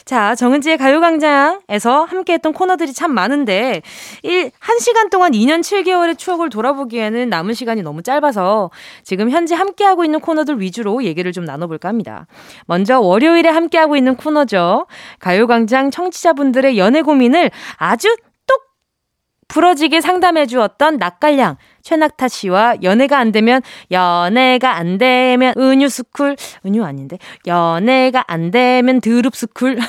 자, 정은지의 가요광장에서 함께했던 코너들이 참 많은데, 1, 1시간 동안 2년 7개월의 추억을 돌아보기에는 남은 시간이 너무 짧아서 지금 현재 함께하고 있는 코너들 위주로 얘기를 좀 나눠볼까 합니다. 먼저 월요일에 함께하고 있는 코너죠. 가요광장 청취자분들의 연애 고민을 아주 똑 부러지게 상담해 주었던 낯갈량 최낙타 씨와 연애가 안 되면 연애가 안 되면 은유 스쿨 은유 아닌데 연애가 안 되면 드룹 스쿨 (laughs)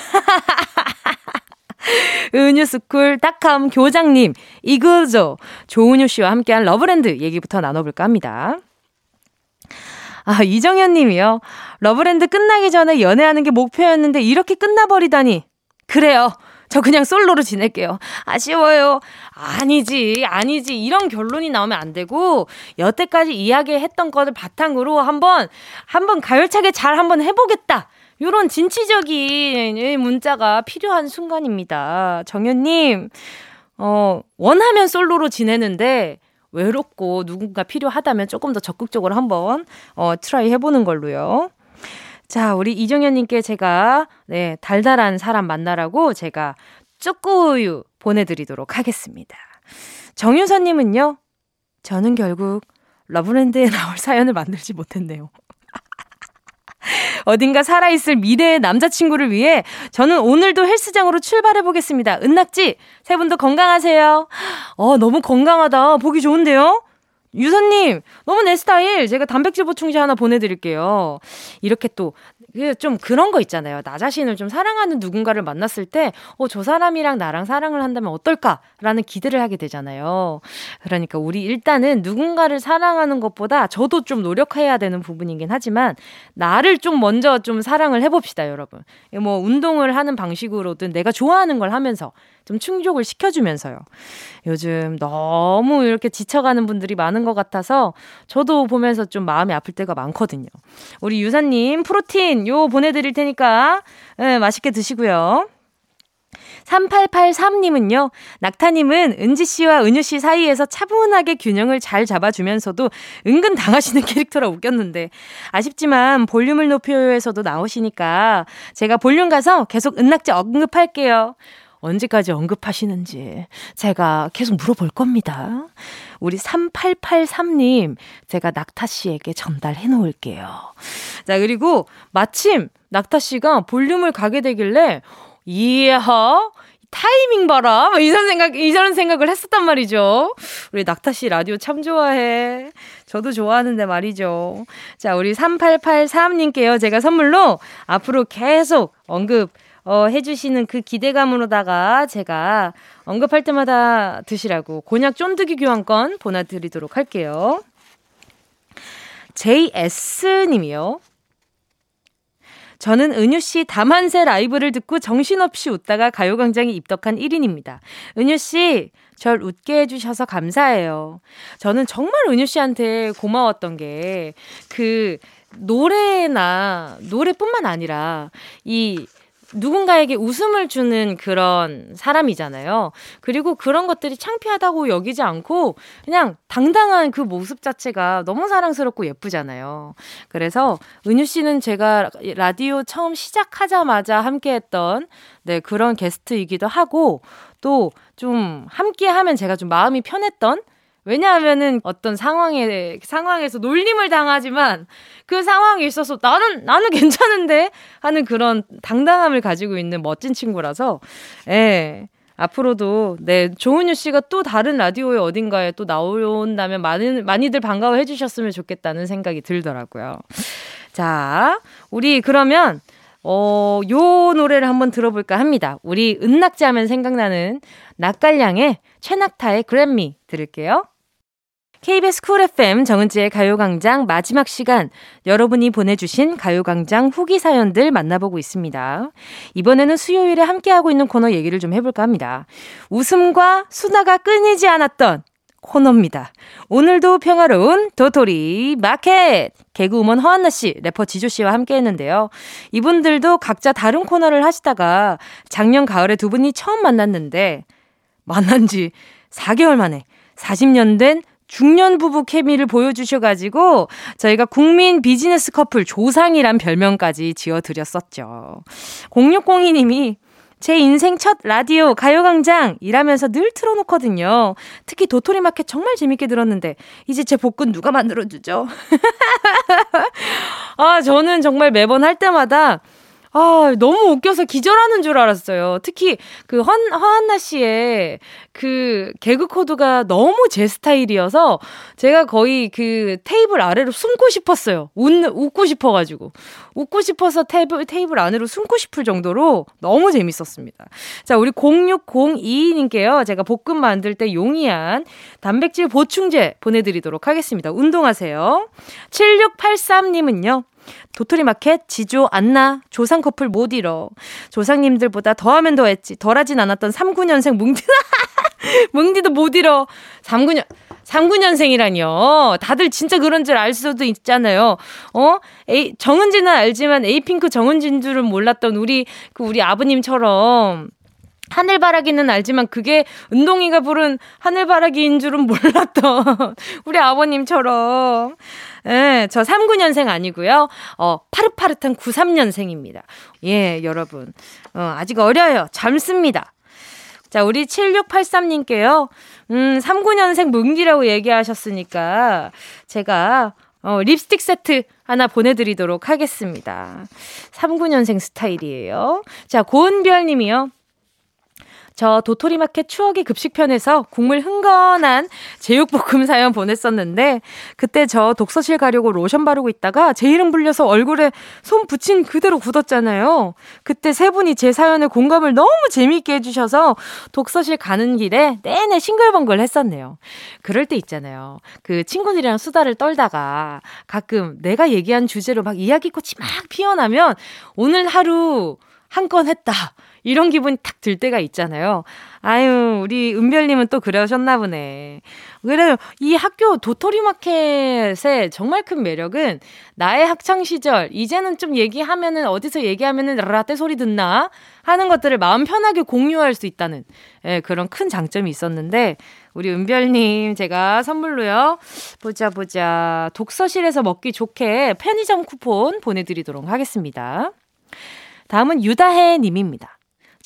은유스쿨 딱함 교장님 이그죠 조은유 씨와 함께한 러브랜드 얘기부터 나눠볼까 합니다. 아, 이정현 님이요. 러브랜드 끝나기 전에 연애하는 게 목표였는데 이렇게 끝나버리다니. 그래요. 저 그냥 솔로로 지낼게요. 아쉬워요. 아니지, 아니지. 이런 결론이 나오면 안 되고, 여태까지 이야기했던 것을 바탕으로 한번, 한번 가열차게 잘 한번 해보겠다. 요런 진취적인 문자가 필요한 순간입니다. 정현님, 어, 원하면 솔로로 지내는데, 외롭고 누군가 필요하다면 조금 더 적극적으로 한번, 어, try 해보는 걸로요. 자, 우리 이정현님께 제가, 네, 달달한 사람 만나라고 제가 쪼꼬우유 보내드리도록 하겠습니다. 정유선님은요, 저는 결국 러브랜드에 (laughs) 나올 사연을 만들지 못했네요. (laughs) 어딘가 살아있을 미래의 남자친구를 위해 저는 오늘도 헬스장으로 출발해 보겠습니다. 은낙지, 세 분도 건강하세요. 어, 너무 건강하다. 보기 좋은데요? 유선님, 너무 내 스타일. 제가 단백질 보충제 하나 보내드릴게요. 이렇게 또, 그좀 그런 거 있잖아요. 나 자신을 좀 사랑하는 누군가를 만났을 때, 어, 저 사람이랑 나랑 사랑을 한다면 어떨까라는 기대를 하게 되잖아요. 그러니까 우리 일단은 누군가를 사랑하는 것보다 저도 좀 노력해야 되는 부분이긴 하지만, 나를 좀 먼저 좀 사랑을 해봅시다, 여러분. 뭐, 운동을 하는 방식으로든 내가 좋아하는 걸 하면서 좀 충족을 시켜주면서요. 요즘 너무 이렇게 지쳐가는 분들이 많은 것 같아서 저도 보면서 좀 마음이 아플 때가 많거든요. 우리 유사님 프로틴 요 보내드릴 테니까 네, 맛있게 드시고요. 3883님은요, 낙타님은 은지씨와 은유씨 사이에서 차분하게 균형을 잘 잡아주면서도 은근 당하시는 (laughs) 캐릭터라 웃겼는데, 아쉽지만 볼륨을 높여요에서도 나오시니까 제가 볼륨 가서 계속 은낙지 언급할게요. 언제까지 언급하시는지 제가 계속 물어볼 겁니다. 우리 3883님, 제가 낙타 씨에게 전달해 놓을게요. 자, 그리고 마침 낙타 씨가 볼륨을 가게 되길래, 이야, 타이밍 봐라. 뭐 이런 생각, 이런 생각을 했었단 말이죠. 우리 낙타 씨 라디오 참 좋아해. 저도 좋아하는데 말이죠. 자, 우리 3883님께요. 제가 선물로 앞으로 계속 언급 어, 해주시는 그 기대감으로다가 제가 언급할 때마다 드시라고 곤약 쫀득이 교환권 보내드리도록 할게요. JS님이요. 저는 은유 씨 다만세 라이브를 듣고 정신없이 웃다가 가요광장에 입덕한 1인입니다. 은유 씨, 절 웃게 해주셔서 감사해요. 저는 정말 은유 씨한테 고마웠던 게 그 노래나 노래뿐만 아니라 이 누군가에게 웃음을 주는 그런 사람이잖아요. 그리고 그런 것들이 창피하다고 여기지 않고 그냥 당당한 그 모습 자체가 너무 사랑스럽고 예쁘잖아요. 그래서 은유 씨는 제가 라디오 처음 시작하자마자 함께 했던 네, 그런 게스트이기도 하고 또 좀 함께 하면 제가 좀 마음이 편했던 왜냐하면은 어떤 상황에 상황에서 놀림을 당하지만 그 상황에 있어서 나는 나는 (laughs) 괜찮은데 하는 그런 당당함을 가지고 있는 멋진 친구라서 예. 앞으로도 네 조은유 씨가 또 다른 라디오의 어딘가에 또 나온다면 많은 많이들 반가워해 주셨으면 좋겠다는 생각이 들더라고요. 자, 우리 그러면 어, 요 노래를 한번 들어볼까 합니다. 우리 은낙지 하면 생각나는 낙갈량의 최낙타의 그래미 들을게요. KBS 쿨 FM 정은지의 가요광장 마지막 시간 여러분이 보내주신 가요광장 후기 사연들 만나보고 있습니다. 이번에는 수요일에 함께하고 있는 코너 얘기를 좀 해볼까 합니다. 웃음과 수다가 끊이지 않았던 코너입니다. 오늘도 평화로운 도토리 마켓! 개그우먼 허한나 씨, 래퍼 지조 씨와 함께 했는데요. 이분들도 각자 다른 코너를 하시다가 작년 가을에 두 분이 처음 만났는데 만난 지 4개월 만에 40년 된 중년 부부 케미를 보여주셔가지고 저희가 국민 비즈니스 커플 조상이란 별명까지 지어드렸었죠. 0602님이 제 인생 첫 라디오 가요광장 일하면서 늘 틀어놓거든요. 특히 도토리 마켓 정말 재밌게 들었는데 이제 제 복근 누가 만들어주죠? (laughs) 아 저는 정말 매번 할 때마다 아, 너무 웃겨서 기절하는 줄 알았어요. 특히 그 헌, 허한나 씨의 그 개그 코드가 너무 제 스타일이어서 제가 거의 그 테이블 아래로 숨고 싶었어요. 웃, 웃고 싶어가지고. 웃고 싶어서 테이블, 테이블 안으로 숨고 싶을 정도로 너무 재밌었습니다. 자, 우리 0602님께요. 제가 볶음 만들 때 용이한 단백질 보충제 보내드리도록 하겠습니다. 운동하세요. 7683님은요. 도토리 마켓, 지조, 안나, 조상 커플 못 잃어. 조상님들보다 더하면 더했지. 덜하진 않았던 39년생 뭉디, (laughs) 뭉디도 못 잃어. 39년, 39년생이라니요. 다들 진짜 그런 줄 알 수도 있잖아요. 어? 에이, 정은지는 알지만 에이핑크 정은진 줄은 몰랐던 우리, 그 우리 아버님처럼. 하늘바라기는 알지만 그게 은동이가 부른 하늘바라기인 줄은 몰랐던 (laughs) 우리 아버님처럼. 예, 저 39년생 아니고요. 어, 파릇파릇한 93년생입니다. 예, 여러분. 어, 아직 어려요. 젊습니다. 자, 우리 7683님께요. 음, 39년생 뭉디라고 얘기하셨으니까 제가 어, 립스틱 세트 하나 보내드리도록 하겠습니다. 39년생 스타일이에요. 자, 고은별 님이요. 저 도토리마켓 추억의 급식편에서 국물 흥건한 제육볶음 사연 보냈었는데 그때 저 독서실 가려고 로션 바르고 있다가 제 이름 불려서 얼굴에 손 붙인 그대로 굳었잖아요. 그때 세 분이 제 사연에 공감을 너무 재미있게 해주셔서 독서실 가는 길에 내내 싱글벙글 했었네요. 그럴 때 있잖아요. 그 친구들이랑 수다를 떨다가 가끔 내가 얘기한 주제로 막 이야기꽃이 막 피어나면 오늘 하루 한 건 했다. 이런 기분이 탁들 때가 있잖아요. 아유, 우리 은별님은 또 그러셨나 보네. 그래요. 이 학교 도토리 마켓의 정말 큰 매력은 나의 학창 시절, 이제는 좀 얘기하면은, 어디서 얘기하면은 라떼 소리 듣나? 하는 것들을 마음 편하게 공유할 수 있다는, 예, 그런 큰 장점이 있었는데, 우리 은별님, 제가 선물로요. 보자, 보자. 독서실에서 먹기 좋게 편의점 쿠폰 보내드리도록 하겠습니다. 다음은 유다혜 님입니다.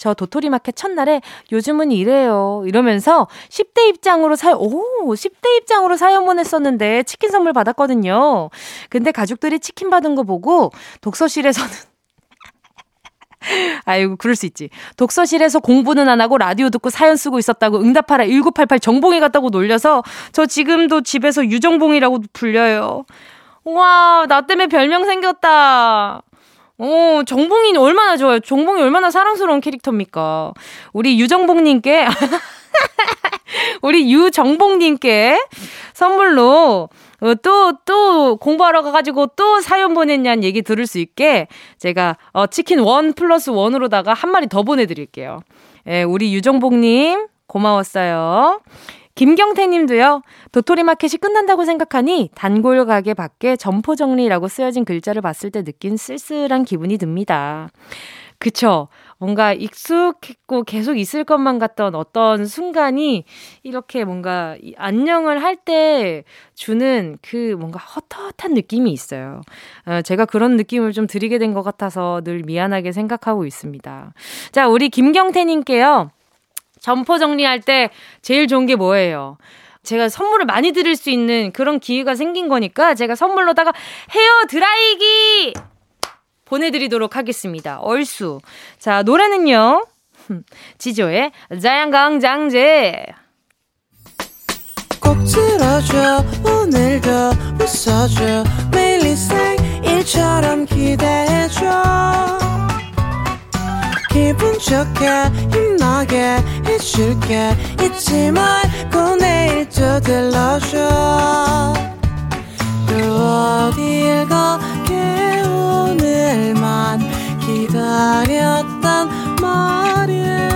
저 도토리 마켓 첫날에 요즘은 이래요. 이러면서 10대 입장으로 사, 오, 10대 입장으로 사연 보냈었는데 치킨 선물 받았거든요. 근데 가족들이 치킨 받은 거 보고 독서실에서는 (laughs) 아이고, 그럴 수 있지. 독서실에서 공부는 안 하고 라디오 듣고 사연 쓰고 있었다고 응답하라 1988 정봉이 같다고 놀려서 저 지금도 집에서 유정봉이라고 불려요. 와, 나 때문에 별명 생겼다. 어, 정봉이 얼마나 좋아요. 정봉이 얼마나 사랑스러운 캐릭터입니까? 우리 유정봉님께, (laughs) 우리 유정봉님께 선물로 어, 또, 또 공부하러 가가지고 또 사연 보냈냐는 얘기 들을 수 있게 제가 어, 치킨 원 플러스 원으로다가 한 마리 더 보내드릴게요. 예, 우리 유정봉님 고마웠어요. 김경태 님도요, 도토리 마켓이 끝난다고 생각하니 단골 가게 밖에 점포 정리라고 쓰여진 글자를 봤을 때 느낀 쓸쓸한 기분이 듭니다. 그쵸. 뭔가 익숙했고 계속 있을 것만 같던 어떤 순간이 이렇게 뭔가 안녕을 할 때 주는 그 뭔가 헛헛한 느낌이 있어요. 어, 제가 그런 느낌을 좀 드리게 된 것 같아서 늘 미안하게 생각하고 있습니다. 자, 우리 김경태님께요. 점포 정리할 때 제일 좋은 게 뭐예요? 제가 선물을 많이 드릴 수 있는 그런 기회가 생긴 거니까 제가 선물로다가 헤어 드라이기 보내드리도록 하겠습니다. 얼쑤. 자, 노래는요. (laughs) 지조의 자양강장제. 꼭 들어줘 오늘도 웃어줘 매일 일상일처럼 기대해줘 기분 좋게 힘나게 해줄게. 잊지 말고 내일 또 들러줘 또 어딜 가게 오늘만 기다렸단 말이야.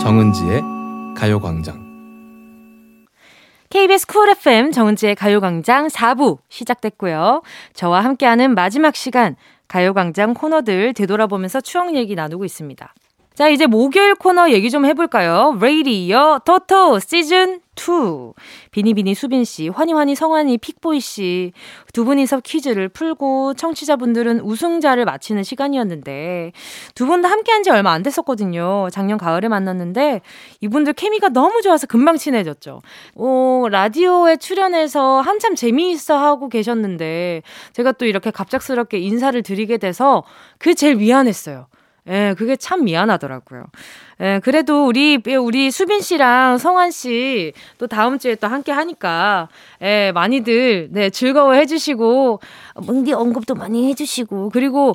정은지의 가요광장. KBS 쿨 FM 정은지의 가요광장 4부 시작됐고요. 저와 함께하는 마지막 시간 가요광장 코너들 되돌아보면서 추억 얘기 나누고 있습니다. 자, 이제 목요일 코너 얘기 좀 해볼까요? 레이디오 토토 시즌 2. 비니비니 수빈 씨, 환희환희 성환이 픽보이 씨. 두 분이서 퀴즈를 풀고 청취자분들은 우승자를 맞히는 시간이었는데 두 분 다 함께 한 지 얼마 안 됐었거든요. 작년 가을에 만났는데 이분들 케미가 너무 좋아서 금방 친해졌죠. 오, 라디오에 출연해서 한참 재미있어 하고 계셨는데 제가 또 이렇게 갑작스럽게 인사를 드리게 돼서 그 제일 미안했어요. 예, 그게 참 미안하더라고요. 예, 그래도 우리, 우리 수빈 씨랑 성환 씨 또 다음 주에 또 함께 하니까, 예, 많이들, 네, 즐거워 해주시고, 뭉디 언급도 많이 해주시고, 그리고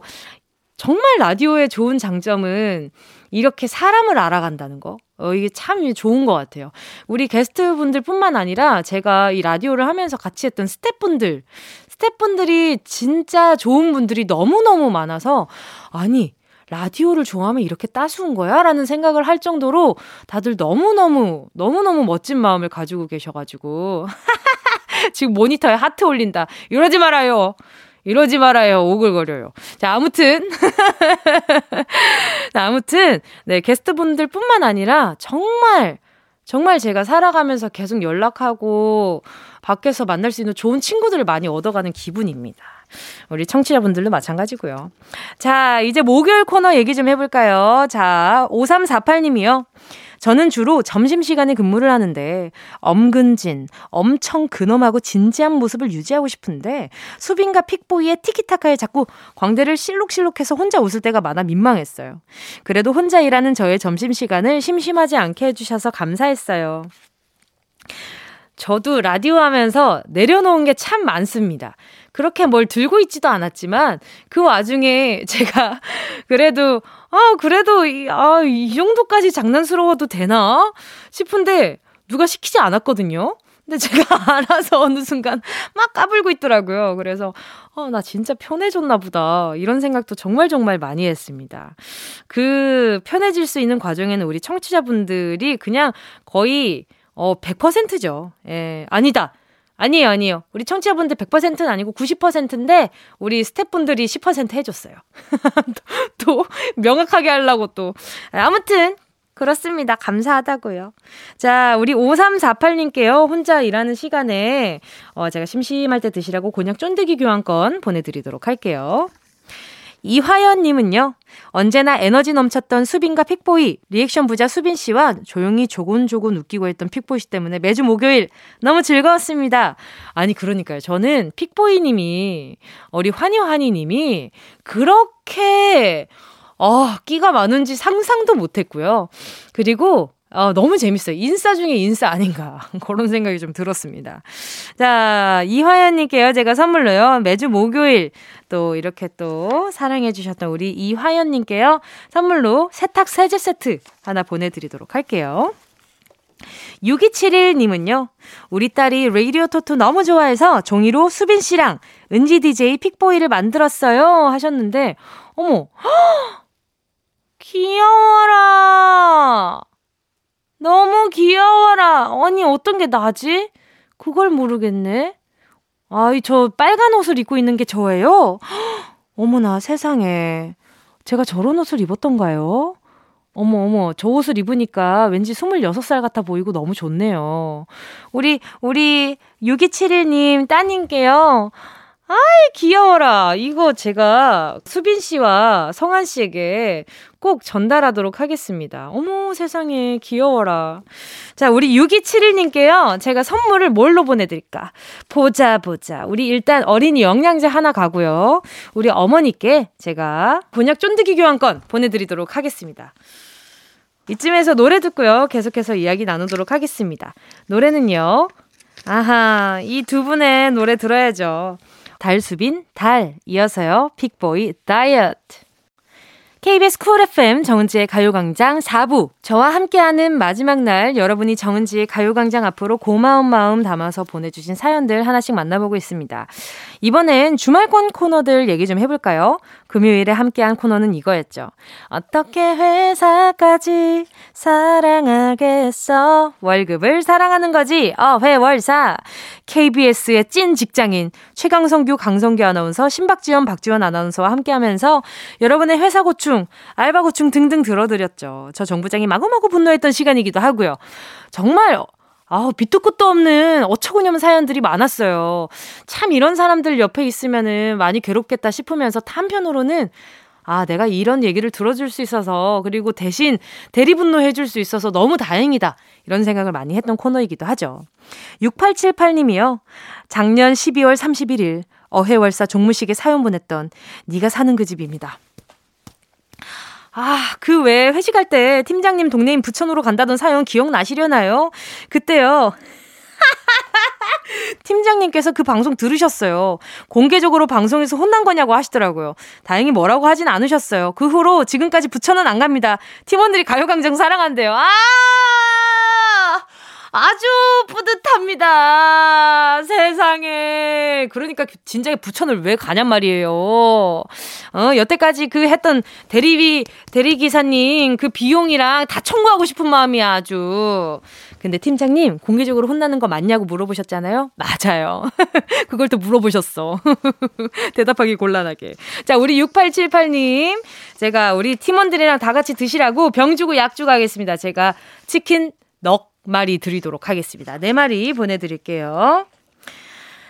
정말 라디오의 좋은 장점은 이렇게 사람을 알아간다는 거. 어, 이게 참 좋은 것 같아요. 우리 게스트 분들 뿐만 아니라 제가 이 라디오를 하면서 같이 했던 스태프분들, 스태프분들이 진짜 좋은 분들이 너무너무 많아서, 아니, 라디오를 좋아하면 이렇게 따스운 거야? 라는 생각을 할 정도로 다들 너무너무, 너무너무 멋진 마음을 가지고 계셔가지고. (laughs) 지금 모니터에 하트 올린다. 이러지 말아요. 이러지 말아요. 오글거려요. 자, 아무튼. (laughs) 아무튼, 네, 게스트분들 뿐만 아니라 정말, 정말 제가 살아가면서 계속 연락하고 밖에서 만날 수 있는 좋은 친구들을 많이 얻어가는 기분입니다. 우리 청취자분들도 마찬가지고요. 자, 이제 목요일 코너 얘기 좀 해볼까요? 자, 5348님이요. 저는 주로 점심시간에 근무를 하는데 엄근진, 엄청 근엄하고 진지한 모습을 유지하고 싶은데 수빈과 픽보이의 티키타카에 자꾸 광대를 실룩실룩해서 혼자 웃을 때가 많아 민망했어요. 그래도 혼자 일하는 저의 점심시간을 심심하지 않게 해주셔서 감사했어요. 저도 라디오 하면서 내려놓은 게 참 많습니다. 그렇게 뭘 들고 있지도 않았지만 그 와중에 (laughs) 제가 그래도 아 그래도 이, 아, 이 정도까지 장난스러워도 되나 싶은데 누가 시키지 않았거든요. 근데 제가 (laughs) 알아서 어느 순간 막 까불고 있더라고요. 그래서, 어, 나 진짜 편해졌나 보다. 이런 생각도 정말 정말 많이 했습니다. 그 편해질 수 있는 과정에는 우리 청취자분들이 그냥 거의, 어, 100%죠. 예, 아니다. 아니에요, 아니에요. 우리 청취자분들 100%는 아니고 90%인데 우리 스태프분들이 10% 해줬어요. (laughs) 또, 또 명확하게 하려고 또. 아무튼 그렇습니다. 감사하다고요. 자, 우리 5348님께요. 혼자 일하는 시간에 어, 제가 심심할 때 드시라고 곤약 쫀득이 교환권 보내드리도록 할게요. 이화연님은요, 언제나 에너지 넘쳤던 수빈과 픽보이, 리액션 부자 수빈 씨와 조용히 조곤조곤 웃기고 했던 픽보이 씨 때문에 매주 목요일 너무 즐거웠습니다. 아니, 그러니까요. 저는 픽보이 님이, 우리 환희환희 님이 그렇게, 어, 끼가 많은지 상상도 못 했고요. 그리고 어, 너무 재밌어요. 인싸 중에 인싸 아닌가. (laughs) 그런 생각이 좀 들었습니다. 자, 이화연님께요. 제가 선물로요. 매주 목요일 또 이렇게 또 사랑해주셨던 우리 이화연님께요. 선물로 세탁 세제 세트 하나 보내드리도록 할게요. 6271님은요, 우리 딸이 레이디오 토토 너무 좋아해서 종이로 수빈 씨랑 은지 DJ 픽보이를 만들었어요. 하셨는데, 어머, (gasps) 귀여워라! 너무 귀여워라. 아니, 어떤 게 나지? 그걸 모르겠네. 아이, 저 빨간 옷을 입고 있는 게 저예요? (gasps) 어머나, 세상에. 제가 저런 옷을 입었던가요? 어머, 어머, 저 옷을 입으니까 왠지 26살 같아 보이고 너무 좋네요. 우리, 우리 6271님 따님께요. 아이, 귀여워라. 이거 제가 수빈 씨와 성한 씨에게 꼭 전달하도록 하겠습니다. 어머, 세상에, 귀여워라. 자, 우리 6271님께요. 제가 선물을 뭘로 보내드릴까? 보자, 보자. 우리 일단 어린이 영양제 하나 가고요. 우리 어머니께 제가 곤약 쫀득이 교환권 보내드리도록 하겠습니다. 이쯤에서 노래 듣고요. 계속해서 이야기 나누도록 하겠습니다. 노래는요. 아하, 이 두 분의 노래 들어야죠. 달수빈, 달, 이어서요, 픽보이, 다이어트. KBS 쿨 FM 정은지의 가요광장 4부. 저와 함께하는 마지막 날 여러분이 정은지의 가요광장 앞으로 고마운 마음 담아서 보내주신 사연들 하나씩 만나보고 있습니다. 이번엔 주말권 코너들 얘기 좀 해볼까요? 금요일에 함께한 코너는 이거였죠. 어떻게 회사까지 사랑하겠어? 월급을 사랑하는 거지. 어, 회월사. KBS의 찐 직장인 최강성규, 강성규 아나운서, 신박지원, 박지원 아나운서와 함께하면서 여러분의 회사 고충, 알바 고충 등등 들어드렸죠. 저 정부장이 마구마구 분노했던 시간이기도 하고요. 정말 아우, 빛도 끝도 없는 어처구니없는 사연들이 많았어요. 참 이런 사람들 옆에 있으면은 많이 괴롭겠다 싶으면서 한편으로는 아, 내가 이런 얘기를 들어줄 수 있어서, 그리고 대신 대리분노 해줄 수 있어서 너무 다행이다. 이런 생각을 많이 했던 코너이기도 하죠. 6878님이요. 작년 12월 31일, 어해월사 종무식에 사연 보냈던 네가 사는 그 집입니다. 아, 그 외에 회식할 때 팀장님 동네인 부천으로 간다던 사연 기억나시려나요? 그때요. (laughs) 팀장님께서 그 방송 들으셨어요. 공개적으로 방송에서 혼난 거냐고 하시더라고요. 다행히 뭐라고 하진 않으셨어요. 그 후로 지금까지 부천은 안 갑니다. 팀원들이 가요광장 사랑한대요. 아! 아주 뿌듯합니다. 세상에. 그러니까 진작에 부천을 왜 가냔 말이에요. 어, 여태까지 그 했던 대리비, 대리기사님 그 비용이랑 다 청구하고 싶은 마음이야, 아주. 근데 팀장님, 공개적으로 혼나는 거 맞냐고 물어보셨잖아요? 맞아요. (laughs) 그걸 또 물어보셨어. (laughs) 대답하기 곤란하게. 자, 우리 6878님. 제가 우리 팀원들이랑 다 같이 드시라고 병 주고 약 주고 하겠습니다. 제가 치킨 넉 마리 드리도록 하겠습니다. 네 마리 보내드릴게요.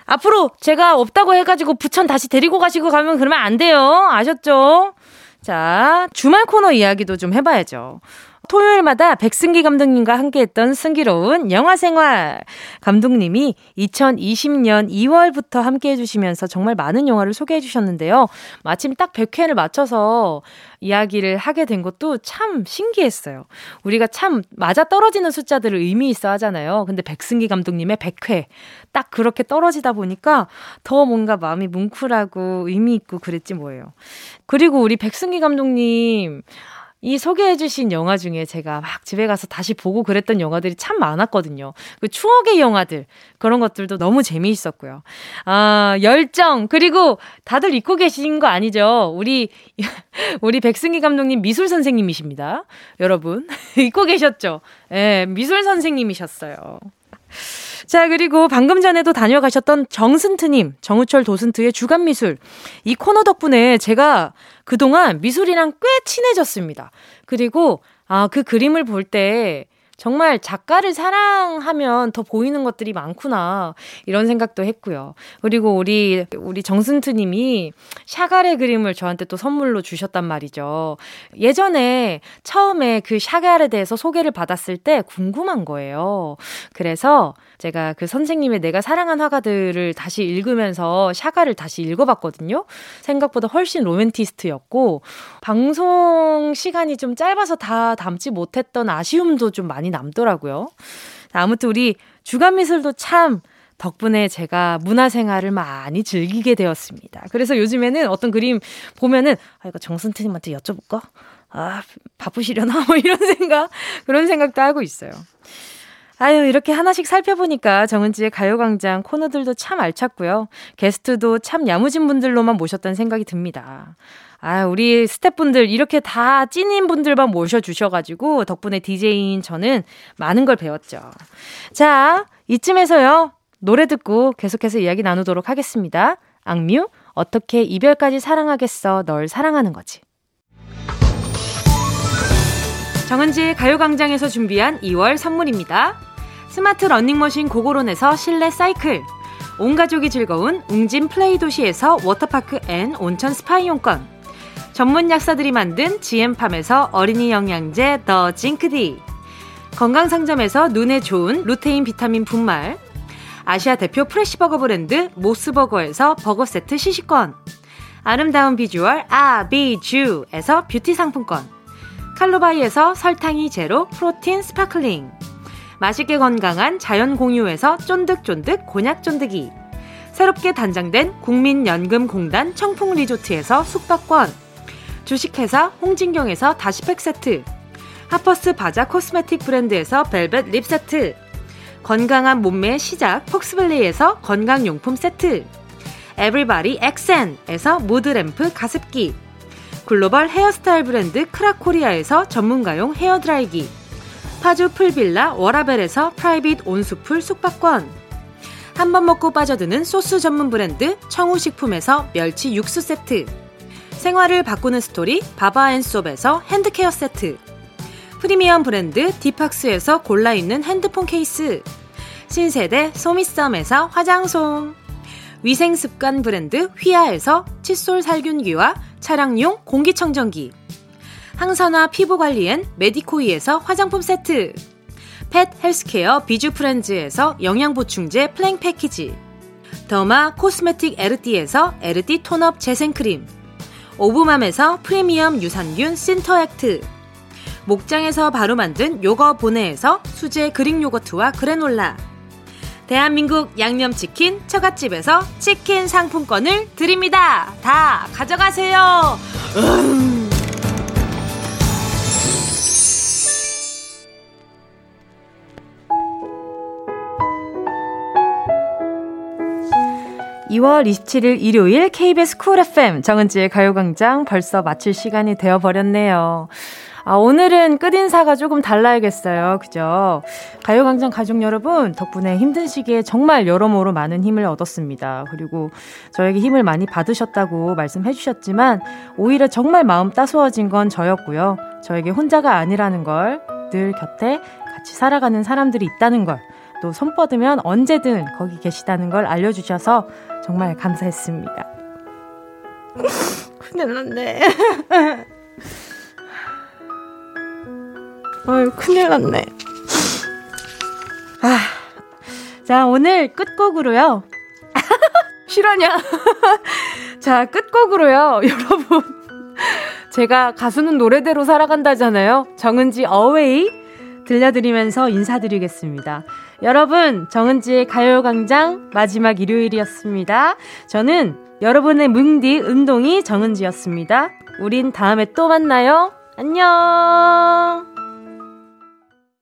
앞으로 제가 없다고 해가지고 부천 다시 데리고 가시고 가면 그러면 안 돼요. 아셨죠? 자, 주말 코너 이야기도 좀 해봐야죠. 토요일마다 백승기 감독님과 함께했던 승기로운 영화 생활. 감독님이 2020년 2월부터 함께 해 주시면서 정말 많은 영화를 소개해 주셨는데요. 마침 딱 100회를 맞춰서 이야기를 하게 된 것도 참 신기했어요. 우리가 참 맞아 떨어지는 숫자들을 의미 있어 하잖아요. 근데 백승기 감독님의 100회. 딱 그렇게 떨어지다 보니까 더 뭔가 마음이 뭉클하고 의미 있고 그랬지 뭐예요. 그리고 우리 백승기 감독님, 이 소개해주신 영화 중에 제가 막 집에 가서 다시 보고 그랬던 영화들이 참 많았거든요. 그 추억의 영화들, 그런 것들도 너무 재미있었고요. 아, 열정, 그리고 다들 잊고 계신 거 아니죠? 우리, (laughs) 우리 백승기 감독님 미술 선생님이십니다. 여러분. (laughs) 잊고 계셨죠? 예, 네, 미술 선생님이셨어요. 자, 그리고 방금 전에도 다녀가셨던 정승트님, 정우철 도슨트의 주간 미술. 이 코너 덕분에 제가 그동안 미술이랑 꽤 친해졌습니다. 그리고, 아, 그 그림을 볼 때, 정말 작가를 사랑하면 더 보이는 것들이 많구나. 이런 생각도 했고요. 그리고 우리, 우리 정승트 님이 샤갈의 그림을 저한테 또 선물로 주셨단 말이죠. 예전에 처음에 그 샤갈에 대해서 소개를 받았을 때 궁금한 거예요. 그래서 제가 그 선생님의 내가 사랑한 화가들을 다시 읽으면서 샤가를 다시 읽어봤거든요. 생각보다 훨씬 로맨티스트였고, 방송 시간이 좀 짧아서 다 담지 못했던 아쉬움도 좀 많이 남더라고요. 아무튼 우리 주간 미술도 참 덕분에 제가 문화생활을 많이 즐기게 되었습니다. 그래서 요즘에는 어떤 그림 보면은, 아, 이거 정순태님한테 여쭤볼까? 아, 바쁘시려나? (laughs) 뭐 이런 생각, 그런 생각도 하고 있어요. 아유, 이렇게 하나씩 살펴보니까 정은지의 가요광장 코너들도 참 알찼고요. 게스트도 참 야무진 분들로만 모셨던 생각이 듭니다. 아, 우리 스태프분들 이렇게 다 찐인 분들만 모셔 주셔 가지고 덕분에 DJ인 저는 많은 걸 배웠죠. 자, 이쯤에서요. 노래 듣고 계속해서 이야기 나누도록 하겠습니다. 악뮤, 어떻게 이별까지 사랑하겠어, 널 사랑하는 거지. 정은지의 가요광장에서 준비한 2월 선물입니다. 스마트 러닝머신 고고런에서 실내 사이클 온 가족이 즐거운 웅진 플레이 도시에서 워터파크 and 온천 스파 이용권 전문 약사들이 만든 GM팜에서 어린이 영양제 더 징크디. 건강상점에서 눈에 좋은 루테인 비타민 분말. 아시아 대표 fresh 버거 브랜드 모스버거에서 버거 세트 시식권. 아름다운 비주얼 아비쥬에서 뷰티 상품권. 칼로바이에서 설탕이 제로 프로틴 스파클링. 맛있게 건강한 자연 공유에서 쫀득쫀득 곤약 쫀득이. 새롭게 단장된 국민연금공단 청풍 리조트에서 숙박권 주식회사 홍진경에서 다시팩 세트. 하퍼스 바자 코스메틱 브랜드에서 벨벳 lip 세트. 건강한 몸매의 시작 폭스밸리에서 건강용품 세트. 에브리바디 엑센에서 무드램프 가습기. 글로벌 헤어스타일 브랜드 크라코리아에서 전문가용 헤어드라이기. 파주 풀빌라 워라벨에서 private 온수풀 숙박권. 한 번 먹고 빠져드는 소스 전문 브랜드 청우식품에서 멸치 육수 세트 생활을 바꾸는 스토리 바바앤솝에서 hand care 세트. 프리미엄 브랜드 디팍스에서 골라있는 핸드폰 케이스. 신세대 소미썸에서 화장솜. 위생습관 브랜드 휘하에서 칫솔 살균기와 차량용 공기청정기. 항산화 피부관리엔 메디코이에서 화장품 세트. 펫 헬스케어 비주프렌즈에서 영양보충제 플랜 패키지. 더마 코스메틱 에르띠에서 에르띠 톤업 재생크림 오브맘에서 프리미엄 유산균 신터액트 목장에서 바로 만든 요거 보내에서 수제 그릭 요거트와 그래놀라 대한민국 양념치킨 처갓집에서 치킨 상품권을 드립니다. 다 가져가세요. 음. 2월 27일 일요일 KBS 쿨 FM 정은지의 가요광장 벌써 마칠 시간이 되어버렸네요. 아, 오늘은 끝인사가 조금 달라야겠어요. 그죠? 가요광장 가족 여러분, 덕분에 힘든 시기에 정말 여러모로 많은 힘을 얻었습니다. 그리고 저에게 힘을 많이 받으셨다고 말씀해 주셨지만, 오히려 정말 마음 따스워진 건 저였고요. 저에게 혼자가 아니라는 걸, 늘 곁에 같이 살아가는 사람들이 있다는 걸, 또 손 뻗으면 언제든 거기 계시다는 걸 알려주셔서 정말 감사했습니다. 큰일 났네. (laughs) 아유, 큰일 났네. 아, 자, 오늘 끝곡으로요. (laughs) 실화냐? (laughs) 자, 끝곡으로요, 여러분. 제가 가수는 노래대로 살아간다잖아요. 정은지 어웨이 들려드리면서 인사드리겠습니다. 여러분, 정은지의 가요광장 마지막 일요일이었습니다. 저는 여러분의 뭉디 운동이 정은지였습니다. 우린 다음에 또 만나요. 안녕!